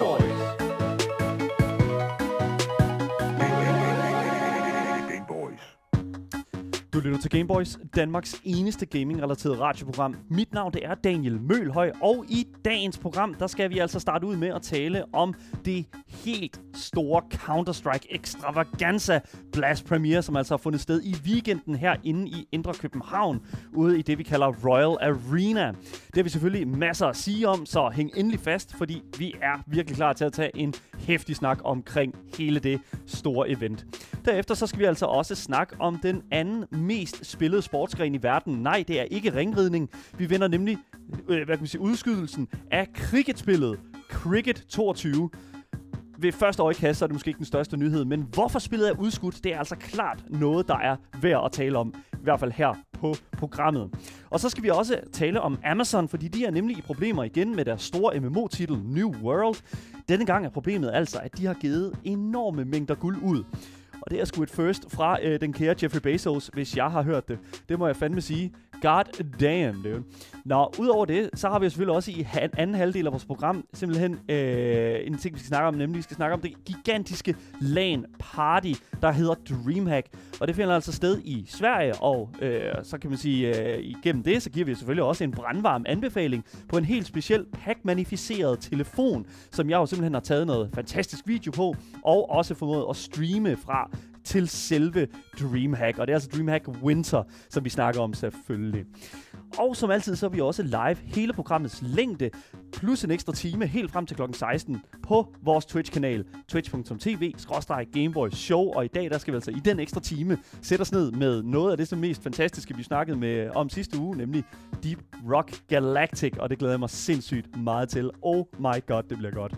Gameboys. Til Gameboys, Danmarks eneste gaming-relateret radioprogram. Mit navn det er Daniel Mølhøj, og i dagens program, der skal vi altså starte ud med at tale om det helt store Counter-Strike Extravaganza Blast Premiere, som altså har fundet sted i weekenden herinde i Indre København, ude i det, vi kalder Royal Arena. Det har vi selvfølgelig masser at sige om, så hæng endelig fast, fordi vi er virkelig klar til at tage en hæftig snak omkring hele det store event. Derefter så skal vi altså også snakke om den anden mest spillede sportsgren i verden. Nej, det er ikke ringridning. Vi vender nemlig øh, hvad kan man sige, udskydelsen af cricketspillet Cricket 22 ved første øjekast, så er det måske ikke den største nyhed, men hvorfor spillet er udskudt, det er altså klart noget, der er værd at tale om, i hvert fald her på programmet. Og så skal vi også tale om Amazon, fordi de er nemlig i problemer igen med deres store MMO-titel New World. Denne gang er problemet altså, at de har givet enorme mængder guld ud. Og det er sgu et first fra øh, den kære Jeffrey Bezos, hvis jeg har hørt det. Det må jeg fandme sige. God damn, dude. Nå, udover det, så har vi selvfølgelig også i ha- anden halvdel af vores program simpelthen øh, en ting, vi skal snakke om, nemlig vi skal snakke om det gigantiske LAN party, der hedder Dreamhack. Og det finder altså sted i Sverige, og øh, så kan man sige, øh, igennem det, så giver vi selvfølgelig også en brandvarm anbefaling på en helt speciel pack-manificeret telefon, som jeg jo simpelthen har taget noget fantastisk video på, og også formået at streame fra til selve Dreamhack. Og det er altså Dreamhack Winter, som vi snakker om selvfølgelig. Og som altid, så er vi også live hele programmets længde, plus en ekstra time helt frem til kl. 16 på vores Twitch-kanal, twitch.tv, Gameboy Show. Og i dag, der skal vi altså i den ekstra time sætte os ned med noget af det som mest fantastiske, vi snakkede med om sidste uge, nemlig Deep Rock Galactic. Og det glæder jeg mig sindssygt meget til. Oh my god, det bliver godt.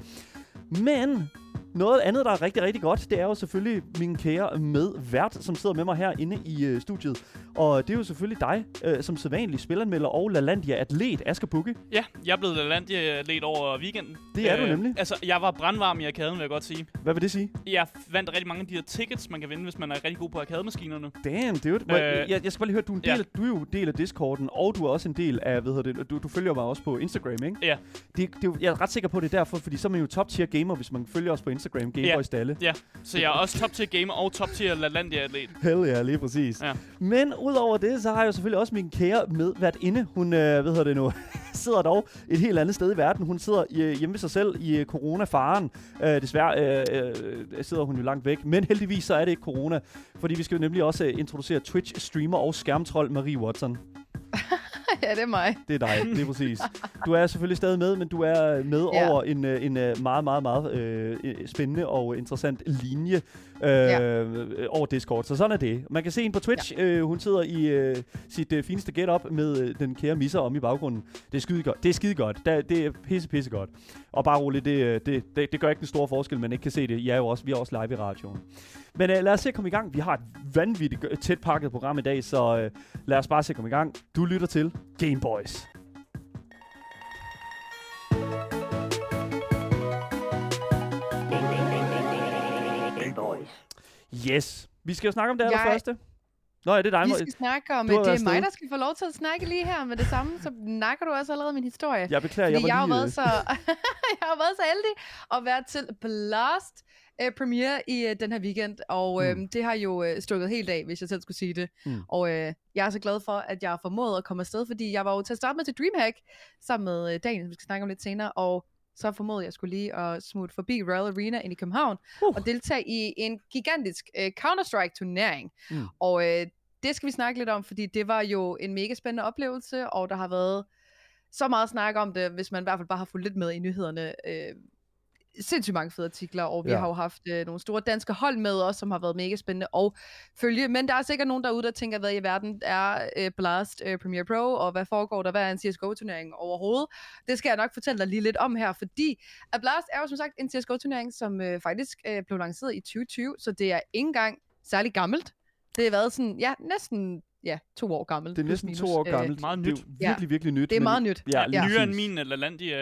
Men noget andet, der er rigtig, rigtig godt, det er jo selvfølgelig min kære medvært, som sidder med mig herinde i øh, studiet. Og det er jo selvfølgelig dig, øh, som sædvanlig spilleranmelder og LaLandia-atlet, Asger Bukke. Ja, jeg er blevet LaLandia-atlet over weekenden. Det er øh, du nemlig. Altså, jeg var brandvarm i arkaden, vil jeg godt sige. Hvad vil det sige? Jeg vandt rigtig mange af de her tickets, man kan vinde, hvis man er rigtig god på arkademaskinerne. Damn, dude. Øh, jeg, jeg, skal bare lige høre, du er, en del, ja. du er jo en del af Discorden, og du er også en del af, hvad det, du, du følger mig også på Instagram, ikke? Ja. Det, det, jeg er ret sikker på, det er derfor, fordi så er man jo top-tier gamer, hvis man følger os på Instagram, Gameboys ja. Dalle. Ja, så jeg er også top-tier gamer og top-tier LaLandia-atlet. Hell ja, yeah, lige præcis. Ja. Men udover det, så har jeg jo selvfølgelig også min kære medvært inde. Hun, øh, hvad hedder det nu, sidder dog et helt andet sted i verden. Hun sidder øh, hjemme ved sig selv i øh, coronafaren. Øh, desværre øh, øh, sidder hun jo langt væk, men heldigvis så er det ikke corona, fordi vi skal jo nemlig også øh, introducere Twitch-streamer og skærmtrold Marie Watson. ja, det er mig. Det er dig, det er præcis. Du er selvfølgelig stadig med, men du er med ja. over en, øh, en øh, meget, meget, meget øh, spændende og interessant linje øh, ja. over Discord. Så sådan er det. Man kan se hende på Twitch. Ja. Øh, hun sidder i øh, sit øh, fineste get-up med øh, den kære misser om i baggrunden. Det er skide godt. Det er skide godt. Det, det er pisse, pisse godt. Og bare roligt, det, det, det, det gør ikke den store forskel, man ikke kan se det. I er jo også, vi er også live i radioen. Men øh, lad os se at komme i gang. Vi har et vanvittigt tæt pakket program i dag, så øh, lad os bare se at komme i gang. Du lytter til Game Boys. Yes. Vi skal jo snakke om det allerførste. Jeg... Nå, ja, det er dig. Vi skal snakke om, det er mig, der skal få lov til at snakke lige her med det samme, så nakker du også allerede min historie. Jeg beklager, jeg var jeg lige... Har været så, jeg har været så heldig at være til Blast uh, premiere i uh, den her weekend, og uh, mm. det har jo uh, stukket helt af, hvis jeg selv skulle sige det. Mm. Og uh, jeg er så glad for, at jeg har formået at komme afsted, fordi jeg var jo til at starte med til Dreamhack, sammen med uh, Daniel, vi skal snakke om lidt senere, og så formodede jeg skulle lige at smutte forbi Royal Arena ind i København uh. og deltage i en gigantisk uh, Counter-Strike turnering. Mm. Og uh, det skal vi snakke lidt om, fordi det var jo en mega spændende oplevelse, og der har været så meget snak om det, hvis man i hvert fald bare har fulgt lidt med i nyhederne. Øh, sindssygt mange fede artikler, og vi ja. har jo haft øh, nogle store danske hold med os, som har været mega spændende at følge. Men der er sikkert nogen derude, der tænker, hvad i verden er øh, Blast øh, Premiere Pro, og hvad foregår der, hvad er en CSGO-turnering overhovedet? Det skal jeg nok fortælle dig lige lidt om her, fordi at Blast er jo som sagt en CSGO-turnering, som øh, faktisk øh, blev lanceret i 2020, så det er ikke engang særlig gammelt. Det har været sådan, ja, næsten ja, to år gammelt. Det er næsten to år gammelt. Øh, meget nyt. Det er virkelig, virkelig nyt. Det er meget nyt. Ja, ja. Nyere end min LaLandia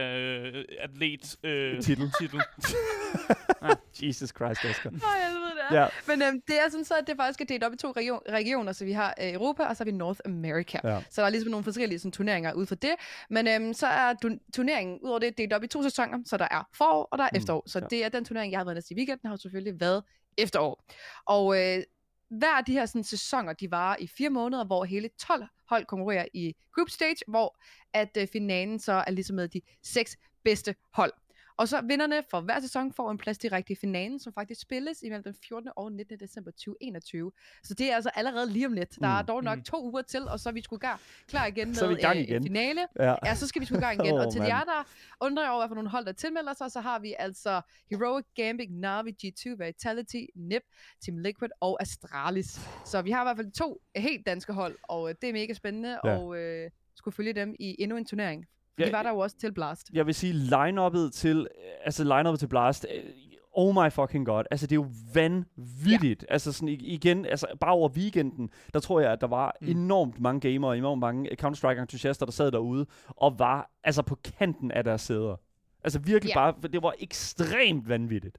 uh, atlet uh, titel. titel. ah, Jesus Christ, Oscar. Nej, helvede, det Ja. Men øhm, det er sådan så, at det faktisk er delt op i to region, regioner, så vi har øh, Europa, og så har vi North America. Ja. Så der er ligesom nogle forskellige sådan, turneringer ud for det. Men øhm, så er du, turneringen udover det delt op i to sæsoner, så der er forår og der er Mm, efterår. Så ja. det er den turnering, jeg har været næste i weekenden, har selvfølgelig været efterår. Og øh, hver af de her sådan, sæsoner, de varer i fire måneder, hvor hele 12 hold konkurrerer i group stage, hvor at øh, finalen så er ligesom med de seks bedste hold. Og så vinderne for hver sæson får en plads direkte i finalen, som faktisk spilles imellem den 14. og 19. december 2021. Så det er altså allerede lige om lidt. Der er Mm. dog nok Mm. to uger til, og så er vi gar, klar igen med Så vi gang øh, igen. finale. Ja. Ja, så skal vi i gang igen. Og til jer, der undrer jer over, hvad for nogle hold, der tilmelder sig, så har vi altså Heroic, Gambit, Navi, G2, Vitality, NIP, Team Liquid og Astralis. Så vi har i hvert fald to helt danske hold, og øh, det er mega spændende, ja. og øh, skulle følge dem i endnu en turnering. Ja, De var der jo også til Blast. Jeg vil sige, line-uppet til, altså line til Blast, øh, oh my fucking god. Altså, det er jo vanvittigt. Ja. Altså, sådan igen, altså, bare over weekenden, der tror jeg, at der var mm. Enormt mange gamere, enormt mange Counter-Strike-entusiaster, der sad derude, og var altså på kanten af deres sæder. Altså virkelig Ja. bare, det var ekstremt vanvittigt.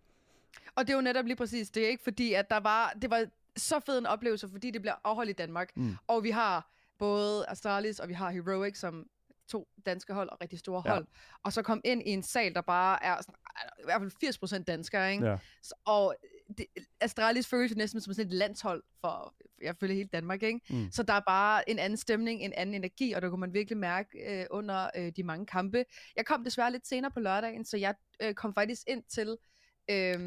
Og det er jo netop lige præcis det, ikke? Fordi at der var, det var så fed en oplevelse, fordi det bliver afholdt i Danmark. Mm. Og vi har både Astralis og vi har Heroic som to danske hold og rigtig store Ja. hold. Og så kom ind i en sal, der bare er sådan, i hvert fald 80% danskere, ikke? Ja. Så, og det, Astralis føles næsten som sådan et landshold for, jeg føler hele Danmark, ikke? Mm. Så der er bare en anden stemning, en anden energi, og det kunne man virkelig mærke øh, under øh, de mange kampe. Jeg kom desværre lidt senere på lørdagen, så jeg øh, kom faktisk ind til øh,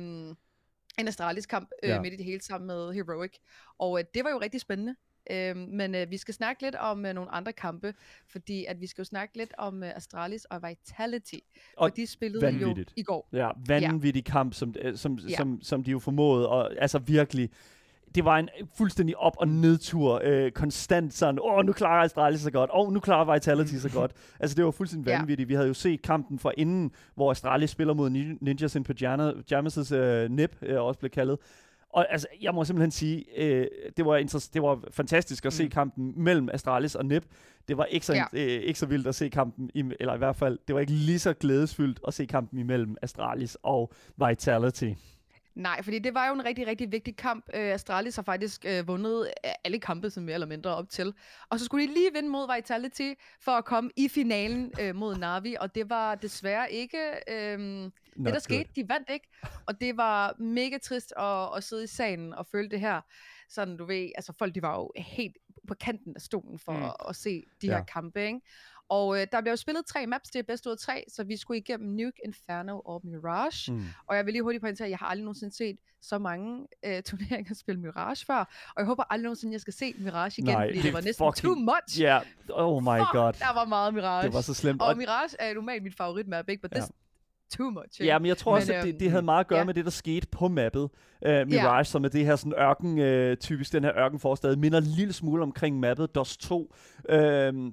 en Astralis kamp øh, ja. midt i det hele sammen med Heroic. Og øh, det var jo rigtig spændende. Øh, men øh, vi skal snakke lidt om øh, nogle andre kampe, fordi at vi skal jo snakke lidt om øh, Astralis og Vitality. Og de spillede jo vanvittigt. i går. Ja, vanvittig ja. kamp, som, øh, som, ja. Ja. som, som de jo formåede, og altså virkelig, det var en fuldstændig op- og nedtur, øh, konstant sådan, åh, nu klarer Astralis så godt, åh, nu klarer Vitality så godt. Altså, det var fuldstændig Ja. vanvittigt. Vi havde jo set kampen fra inden, hvor Astralis spiller mod Nin- Ninjas in Pyjamas' øh, nip, øh, også blev kaldet. Og altså, jeg må simpelthen sige, øh, det, var det var fantastisk at se Mm. kampen mellem Astralis og Nip. Det var ikke så, Ja. øh, ikke så vildt at se kampen, i, eller i hvert fald, det var ikke lige så glædesfyldt at se kampen imellem Astralis og Vitality. Nej, fordi det var jo en rigtig, rigtig vigtig kamp. Øh, Astralis har faktisk øh, vundet øh, alle kampe, som mere eller mindre op til. Og så skulle de lige vinde mod Vitality for at komme i finalen øh, mod Navi, og det var desværre ikke øh, det, der skete. De vandt ikke, og det var mega trist at, at sidde i salen og føle det her. Sådan, du ved, altså folk, de var jo helt på kanten af stolen for Mm. mm. at, at se de Ja. her kampe, ikke? Og øh, der blev jo spillet tre maps, det er bedst ud af tre, så vi skulle igennem Nuke, Inferno og Mirage. Mm. Og jeg vil lige hurtigt pointere, at jeg har aldrig nogensinde set så mange øh, turneringer spille Mirage før. Og jeg håber aldrig nogensinde, jeg skal se Mirage igen, Nej, fordi det det var næsten fucking- too much. Ja, yeah. oh my Fuck, god. Der var meget Mirage. Det var så slemt. Og Mirage er normalt mit favoritmap, ikke? But this too much. ikke? ja, men jeg tror Men, også, at det, øhm, det havde meget at gøre ja. med det, der skete på mappet. Uh, Mirage, som er det her sådan ørken, uh, typisk den her ørkenforstad, minder en lille smule omkring mappet DOS 2, uh,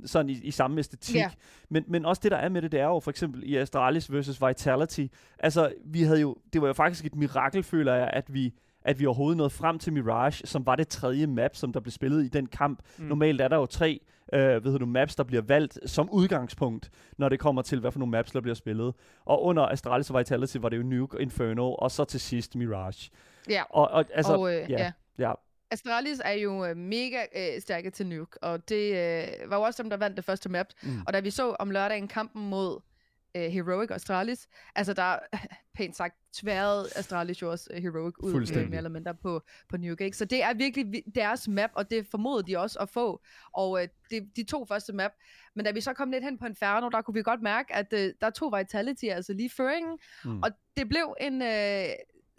sådan i, i samme æstetik. Ja. Men, men også det, der er med det, det er jo for eksempel i Astralis versus Vitality. Altså, vi havde jo, det var jo faktisk et mirakel, føler jeg, at vi at vi overhovedet nåede frem til Mirage, som var det tredje map, som der blev spillet i den kamp. Mm. Normalt er der jo tre øh, ved du, maps, der bliver valgt som udgangspunkt, når det kommer til, hvad for nogle maps, der bliver spillet. Og under Astralis Vitality var det jo Nuke, Inferno, og så til sidst Mirage. Ja. Og, og altså, og, øh, ja, ja. ja. Astralis er jo øh, mega øh, stærke til Nuke, og det øh, var jo også dem, der vandt det første map. Mm. Og da vi så om lørdagen kampen mod øh, Heroic og Astralis, altså der pænt sagt tværede Astralis jo også øh, Heroic ud øh, mere eller mindre på, på Nuke. Ikke? Så det er virkelig vi- deres map, og det formodede de også at få. Og øh, de, de to første map. Men da vi så kom lidt hen på Inferno, der kunne vi godt mærke, at øh, der tog Vitality altså lige føringen. Mm. Og det blev en... Øh,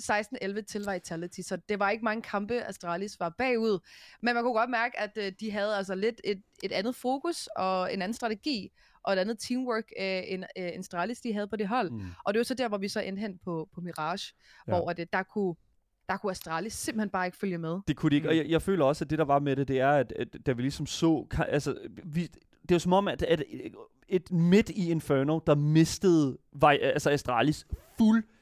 16-11 til Vitality, så det var ikke mange kampe, Astralis var bagud. Men man kunne godt mærke, at øh, de havde altså lidt et, et andet fokus og en anden strategi og et andet teamwork, øh, end, øh, Astralis de havde på det hold. Mm. Og det var så der, hvor vi så endte hen på, på Mirage, Ja. hvor at, øh, der kunne der kunne Astralis simpelthen bare ikke følge med. Det kunne de ikke, og Mm. jeg, jeg føler også, at det der var med det, det er, at, at da vi ligesom så, altså, vi, det er jo som om, at, at et midt i Inferno, der mistede vej, altså Astralis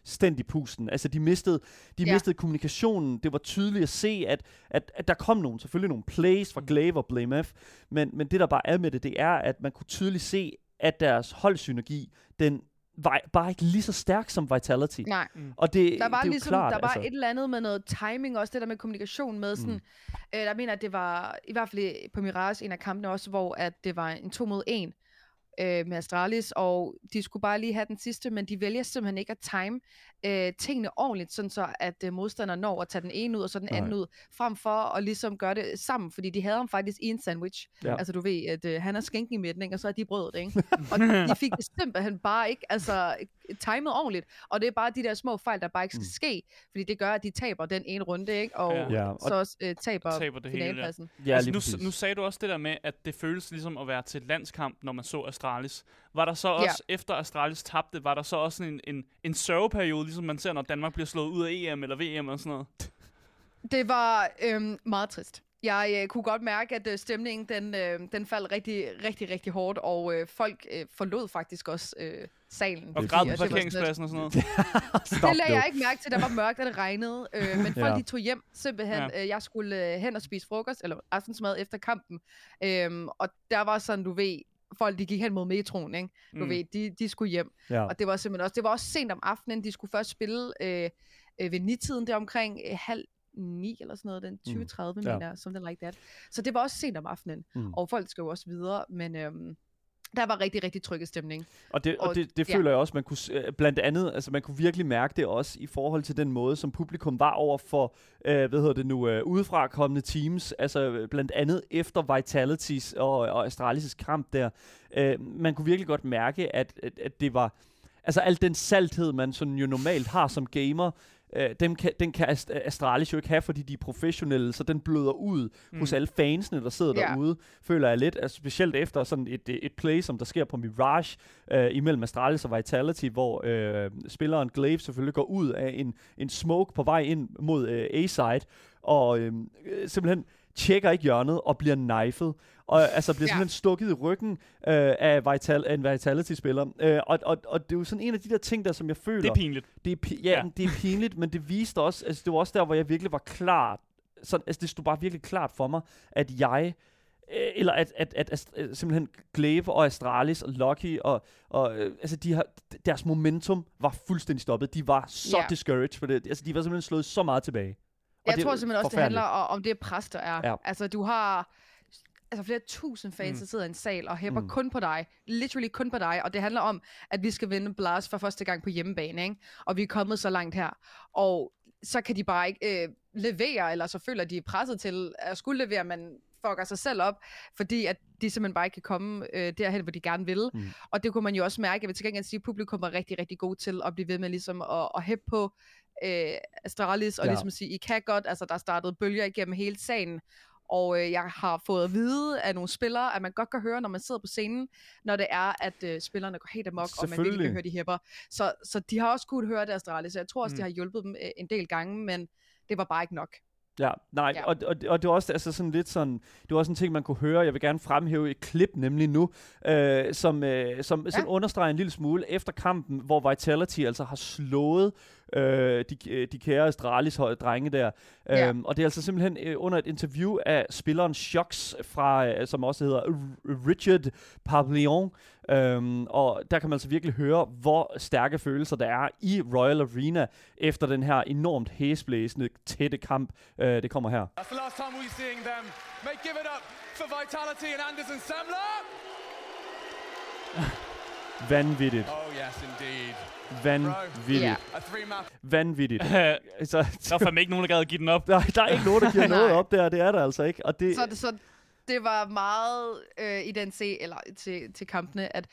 fuldstændig pusten. Altså de mistede, de Ja. mistede kommunikationen. Det var tydeligt at se, at, at, at der kom nogen, selvfølgelig nogle plays fra Glaive og Blame F, men, men det der bare er med det, det er, at man kunne tydeligt se, at deres holdsynergi, den var bare ikke lige så stærk som Vitality. Nej. Mm. Og det, der var det er ligesom, klart, der var altså. et eller andet med noget timing også, det der med kommunikation med sådan, mm. øh, der mener, at det var, i hvert fald på Mirage, en af kampene også, hvor at det var en to mod en, øh, med Astralis, og de skulle bare lige have den sidste, men de vælger simpelthen ikke at time øh, tingene ordentligt, sådan så at øh, modstanderen når at tage den ene ud, og så den Nej. anden ud, frem for at ligesom gøre det sammen, fordi de havde ham faktisk i en sandwich. Ja. Altså du ved, at øh, han er skænken i midten, ikke? og så er de brødet, ikke? og de fik det simpelthen bare ikke altså, timet ordentligt, og det er bare de der små fejl, der bare ikke skal mm. ske, fordi det gør, at de taber den ene runde, ikke? og ja. så også øh, taber, taber det finalpladsen. Hele, ja. Ja, altså, nu, nu sagde du også det der med, at det føles ligesom at være til et landskamp, når man så Astralis. Var der så også, ja. efter Astralis tabte, var der så også en, en, en sørgeperiode, ligesom man ser, når Danmark bliver slået ud af EM eller VM og sådan noget? Det var øhm, meget trist. Jeg øh, kunne godt mærke, at øh, stemningen den, øh, den faldt rigtig, rigtig, rigtig hårdt, og øh, folk øh, forlod faktisk også øh, salen. Og græd på parkeringspladsen og sådan noget. det lagde jeg ikke mærke til, der var mørkt, og det regnede. Øh, men folk ja. de tog hjem simpelthen. Ja. Øh, jeg skulle øh, hen og spise frokost, eller aftensmad efter kampen. Øh, og der var sådan, du ved, folk de gik hen mod metroen, ikke? Du mm. ved, de, de skulle hjem. Ja. Og det var simpelthen også, det var også sent om aftenen, de skulle først spille øh, øh, ved nitiden, det omkring øh, halv ni eller sådan noget, den 2030, mm. mener jeg, something like that. Så det var også sent om aftenen, mm. og folk skal jo også videre, men øhm, der var rigtig, rigtig trygge stemning. Og det, og, og det, det ja. føler jeg også, man kunne, øh, blandt andet, altså man kunne virkelig mærke det også i forhold til den måde, som publikum var over for, øh, hvad hedder det nu, øh, udefra kommende teams, altså blandt andet efter Vitalities og, og Astralis' kamp der. Øh, man kunne virkelig godt mærke, at, at, at det var, altså al den salthed, man sådan jo normalt har som gamer, øh, dem kan, den kan Astralis jo ikke have, fordi de er professionelle, så den bløder ud mm. hos alle fansene, der sidder yeah. derude, føler jeg lidt, altså specielt efter sådan et, et play, som der sker på Mirage, øh, imellem Astralis og Vitality, hvor øh, spilleren Glaive selvfølgelig går ud af en, en smoke på vej ind mod øh, A-side, og øh, simpelthen tjekker ikke hjørnet og bliver knifet. Og altså bliver ja. simpelthen stukket i ryggen øh, af, Vital, af en Vitality-spiller. Øh, og, og, og det er jo sådan en af de der ting, der som jeg føler... Det er pinligt. Det er, pi- ja, ja, det er pinligt, men det viste også... Altså det var også der, hvor jeg virkelig var klar. Så, altså det stod bare virkelig klart for mig, at jeg øh, eller at, at, at, at, at simpelthen Glaive og Astralis og Lucky og, og øh, altså de har, deres momentum var fuldstændig stoppet. De var så yeah. discouraged for det. Altså de var simpelthen slået så meget tilbage. Jeg tror simpelthen også, det handler om det pres, der er. Ja. Altså, du har altså flere tusind fans, mm. der sidder i en sal og hæpper mm. kun på dig. Literally kun på dig. Og det handler om, at vi skal vinde Blast for første gang på hjemmebane. Ikke? Og vi er kommet så langt her. Og så kan de bare ikke øh, levere, eller så føler de er presset til at skulle levere, men fucker sig selv op, fordi at de simpelthen bare ikke kan komme øh, derhen, hvor de gerne vil. Mm. Og det kunne man jo også mærke. Jeg vil til gengæld sige, at publikum var rigtig, rigtig god til at blive ved med ligesom at, at hæppe på øh, Astralis, og ja. ligesom sige, I kan godt, altså der startede bølger igennem hele sagen, og øh, jeg har fået at vide af nogle spillere, at man godt kan høre, når man sidder på scenen, når det er, at øh, spillerne går helt amok, og man virkelig kan høre, de hæpper. Så, så de har også kunnet høre det Astralis, så jeg tror også, mm. de har hjulpet dem øh, en del gange, men det var bare ikke nok. Ja, nej, ja. Og, og, og det var også altså sådan lidt sådan, det var også en ting, man kunne høre. Jeg vil gerne fremhæve et klip nemlig nu, øh, som, øh, som ja. sådan understreger en lille smule efter kampen, hvor Vitality altså har slået øh, de, øh, de kære Astralis drenge der. Ja. Øhm, og det er altså simpelthen øh, under et interview af spilleren Shox, fra, øh, som også hedder Richard Pavillon. Øhm, og der kan man altså virkelig høre, hvor stærke følelser der er i Royal Arena efter den her enormt hæsblæsende, tætte kamp. Øh, det kommer her. That's the last time we're seeing them. Make give it up for Vitality and Anderson Samler. Vanvittigt. Oh yes, indeed. Vanvittigt. Yeah. Vanvittigt. så, der er fandme ikke nogen, der gad at give den op. Nej, der er ikke nogen, der giver noget op der. Det er der altså ikke. Og det, så, så det var meget øh, i den se, eller til, til kampene, at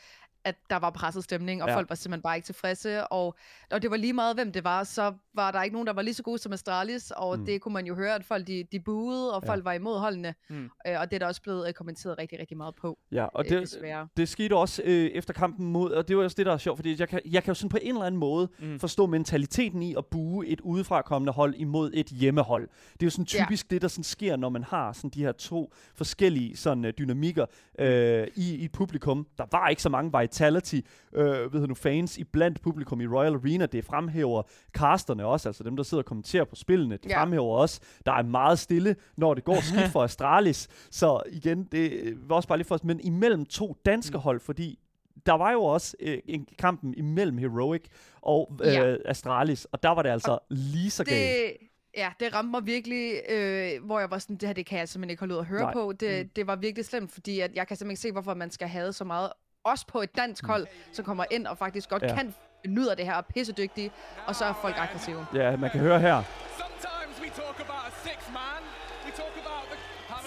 at der var presset stemning, og ja. folk var simpelthen bare ikke tilfredse, og, og det var lige meget, hvem det var, så var der ikke nogen, der var lige så gode som Astralis, og mm. det kunne man jo høre, at folk de, de buede, og ja. folk var imod holdene, mm. øh, og det er der også blevet øh, kommenteret rigtig, rigtig meget på. Ja, og øh, det, det skete også øh, efter kampen mod, og det var også det, der er sjovt, fordi jeg kan, jeg kan jo sådan på en eller anden måde mm. forstå mentaliteten i at bue et udefrakommende hold imod et hjemmehold. Det er jo sådan typisk ja. det, der sådan sker, når man har sådan de her to forskellige sådan, uh, dynamikker øh, i, i et publikum. Der var ikke så mange vitality øh, ved nu, fans i blandt publikum i Royal Arena. Det fremhæver casterne også, altså dem, der sidder og kommenterer på spillene. Det ja. fremhæver også, der er meget stille, når det går skidt for Astralis. Så igen, det var også bare lige for os, men imellem to danske hold, fordi der var jo også øh, en kampen imellem Heroic og øh, ja. Astralis, og der var det altså og lige så galt. Ja, det ramte mig virkelig, øh, hvor jeg var sådan, det her det kan jeg simpelthen ikke holde ud at høre Nej. på. Det, mm. det var virkelig slemt, fordi at jeg kan simpelthen ikke se, hvorfor man skal have så meget, også på et dansk mm. hold, som kommer ind og faktisk godt ja. kan nyde af det her, og pissedygtige, og så er folk aggressive. Ja, man kan høre her.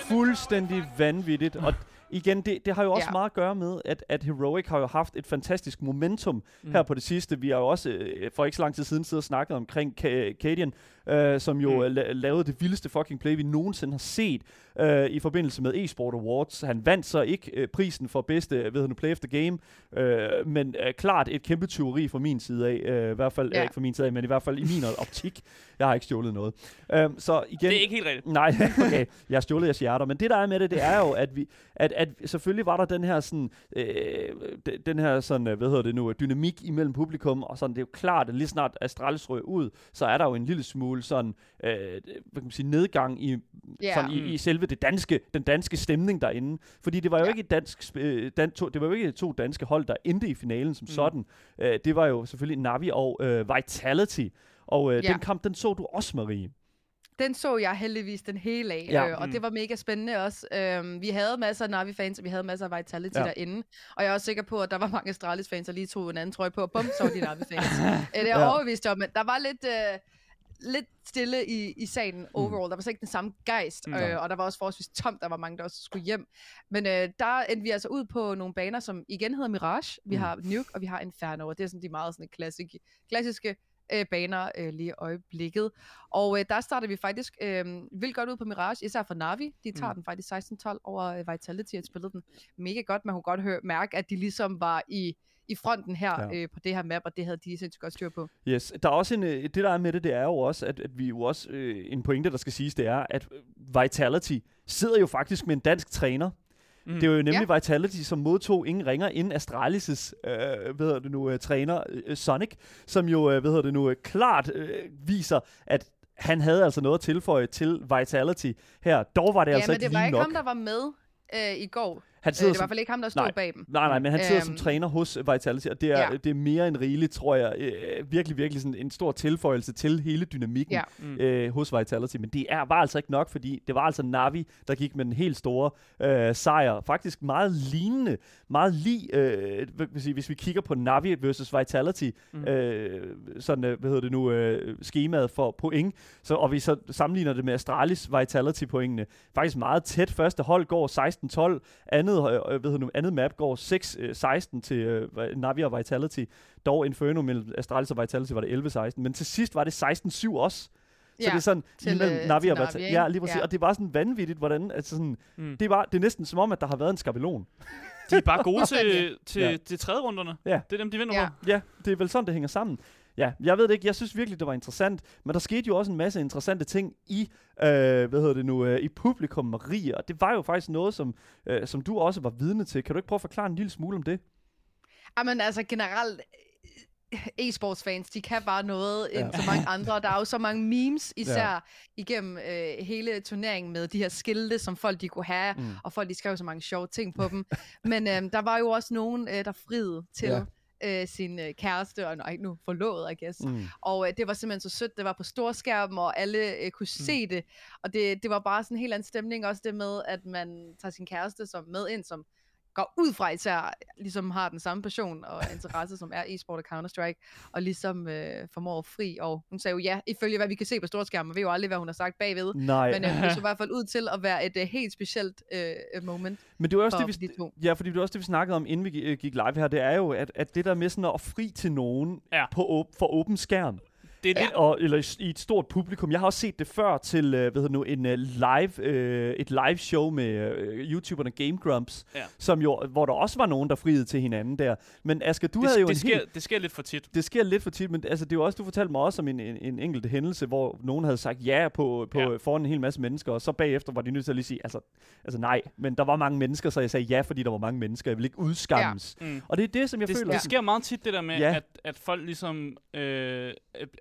Fuldstændig vanvittigt, og igen, det, det har jo også ja. meget at gøre med, at, at Heroic har jo haft et fantastisk momentum mm. her på det sidste. Vi har jo også øh, for ikke så lang tid siden siddet og snakket omkring Cadian, øh, som jo mm. la- lavede det vildeste fucking play, vi nogensinde har set øh, i forbindelse med eSport Awards. Han vandt så ikke øh, prisen for bedste ved nu, play of the game, øh, men øh, klart et kæmpe tyveri fra min side af, øh, i hvert fald, ja. ikke fra min side af, men i hvert fald i min optik. Jeg har ikke stjålet noget. Øh, så igen, det er ikke helt rigtigt. Nej, okay, jeg har stjålet jeres hjerter, men det der er med det, det er jo, at vi, at, at selvfølgelig var der den her sådan, øh, den her sådan, hvad hedder det nu, dynamik imellem publikum, og sådan, det er jo klart, at lige snart Astralis røg ud, så er der jo en lille smule sådan, øh, hvad kan man sige, nedgang i, yeah. sådan, i, i selve det danske, den danske stemning derinde. Fordi det var jo yeah. ikke et dansk, øh, dan, to, det var jo ikke to danske hold, der endte i finalen som mm. sådan. Øh, det var jo selvfølgelig Navi og øh, Vitality. Og øh, yeah. den kamp, den så du også, Marie den så jeg heldigvis den hele af, ja. øh, og mm. det var mega spændende også. Øhm, vi havde masser af Navi-fans, og vi havde masser af Vitality ja. derinde, og jeg er også sikker på, at der var mange Astralis-fans, der lige tog en anden trøje på, og bum, så var de Navi-fans. øh, det er ja. overbevist om, men der var lidt... Øh, lidt stille i, i salen mm. overall. Mm. Der var så ikke den samme gejst, mm. øh, og der var også forholdsvis tomt. Der var mange, der også skulle hjem. Men øh, der endte vi altså ud på nogle baner, som igen hedder Mirage. Vi mm. har Nuke, og vi har Inferno, og det er sådan de meget sådan klassik, klassiske øh, baner øh, lige i øjeblikket. Og øh, der starter vi faktisk øh, vildt godt ud på Mirage, især for Navi. De tager mm. den faktisk 16-12 over øh, Vitality, og spillede den mega godt. Man kunne godt høre, mærke, at de ligesom var i i fronten her ja. øh, på det her map, og det havde de sindssygt godt styr på. Yes, der er også en, øh, det der er med det, det er jo også, at, at vi jo også, øh, en pointe, der skal siges, det er, at Vitality sidder jo faktisk med en dansk træner, Mm. Det var jo nemlig ja. Vitality, som modtog ingen ringer inden Astralis' øh, hvad hedder det nu, uh, træner uh, Sonic, som jo, uh, hvad hedder det nu, uh, klart uh, viser, at han havde altså noget at tilføje til Vitality her. Dog var det ja, altså ikke nok. Men det var ikke ham, der var med øh, i går. Han sidder øh, det var i hvert fald ikke ham, der stod nej, bag dem. Nej, nej, men han sidder øhm, som træner hos Vitality, og det er, ja. det er mere end rigeligt, tror jeg. Øh, virkelig, virkelig sådan en stor tilføjelse til hele dynamikken ja. mm. øh, hos Vitality. Men det er, var altså ikke nok, fordi det var altså Navi, der gik med den helt store øh, sejr. Faktisk meget lignende, meget lige, øh, hvis vi kigger på Navi versus Vitality, mm. øh, sådan, øh, hvad hedder det nu, øh, skemaet for point, så, og vi så sammenligner det med Astralis Vitality pointene. Faktisk meget tæt. Første hold går 16-12, andet, øh, ved nu, andet map går 6-16 øh, til øh, Navi og Vitality. Dog Inferno mellem Astralis og Vitality var det 11-16, men til sidst var det 16-7 også. Så ja, det er sådan, til, mellem øh, Navi og Vitality. Ja, lige præcis. Ja. Og det bare sådan vanvittigt, hvordan, altså sådan, mm. det, er bare, det er næsten som om, at der har været en skabelon. De er bare gode til, til, ja. til tredje runderne. Ja. Det er dem, de vinder ja. på. Ja, det er vel sådan, det hænger sammen. Ja, jeg ved det ikke. Jeg synes virkelig, det var interessant. Men der skete jo også en masse interessante ting i, øh, hvad hedder det nu, øh, i publikum, Maria. Og det var jo faktisk noget, som, øh, som du også var vidne til. Kan du ikke prøve at forklare en lille smule om det? Jamen altså generelt, øh, e-sports fans, de kan bare noget end ja. så mange andre. Der er jo så mange memes, især ja. igennem øh, hele turneringen med de her skilte, som folk de kunne have, mm. og folk de skrev så mange sjove ting på dem. Men øh, der var jo også nogen, øh, der friede til ja øh, sin øh, kæreste, og nej, nu forlovet, I guess. Mm. Og øh, det var simpelthen så sødt, det var på storskærmen, og alle øh, kunne mm. se det. Og det, det var bare sådan en helt anden stemning, også det med, at man tager sin kæreste som med ind, som går ud fra især, ligesom har den samme passion og interesse, som er e-sport og Counter-Strike, og ligesom øh, formår fri. Og hun sagde jo ja, ifølge hvad vi kan se på storskærmen, ved jo aldrig, hvad hun har sagt bagved. Nej. Men øh, det så i hvert fald ud til at være et uh, helt specielt uh, moment Men det var også det, vi, de to. Ja, fordi det var også det, vi snakkede om, inden vi gik live her, det er jo, at, at det der med sådan at fri til nogen ja. på, for åben skærm, det er det. Og, eller i et stort publikum. Jeg har også set det før til uh, hvad nu, en uh, live, uh, et live show med uh, YouTuberne Game Grumps, ja. som jo, hvor der også var nogen, der friede til hinanden der. Men Asger, du det, havde jo det en sker, helt, det sker lidt for tit. Det sker lidt for tit, men altså, det er jo også, du fortalte mig også om en, en, en enkelt hændelse, hvor nogen havde sagt ja på, på ja. foran en hel masse mennesker, og så bagefter var de nødt til at lige sige, altså, altså nej, men der var mange mennesker, så jeg sagde ja, fordi der var mange mennesker. Jeg vil ikke udskammes. Ja. Mm. Og det er det, som jeg det, føler... Det sker meget tit, det der med, ja. at, at folk ligesom... Øh,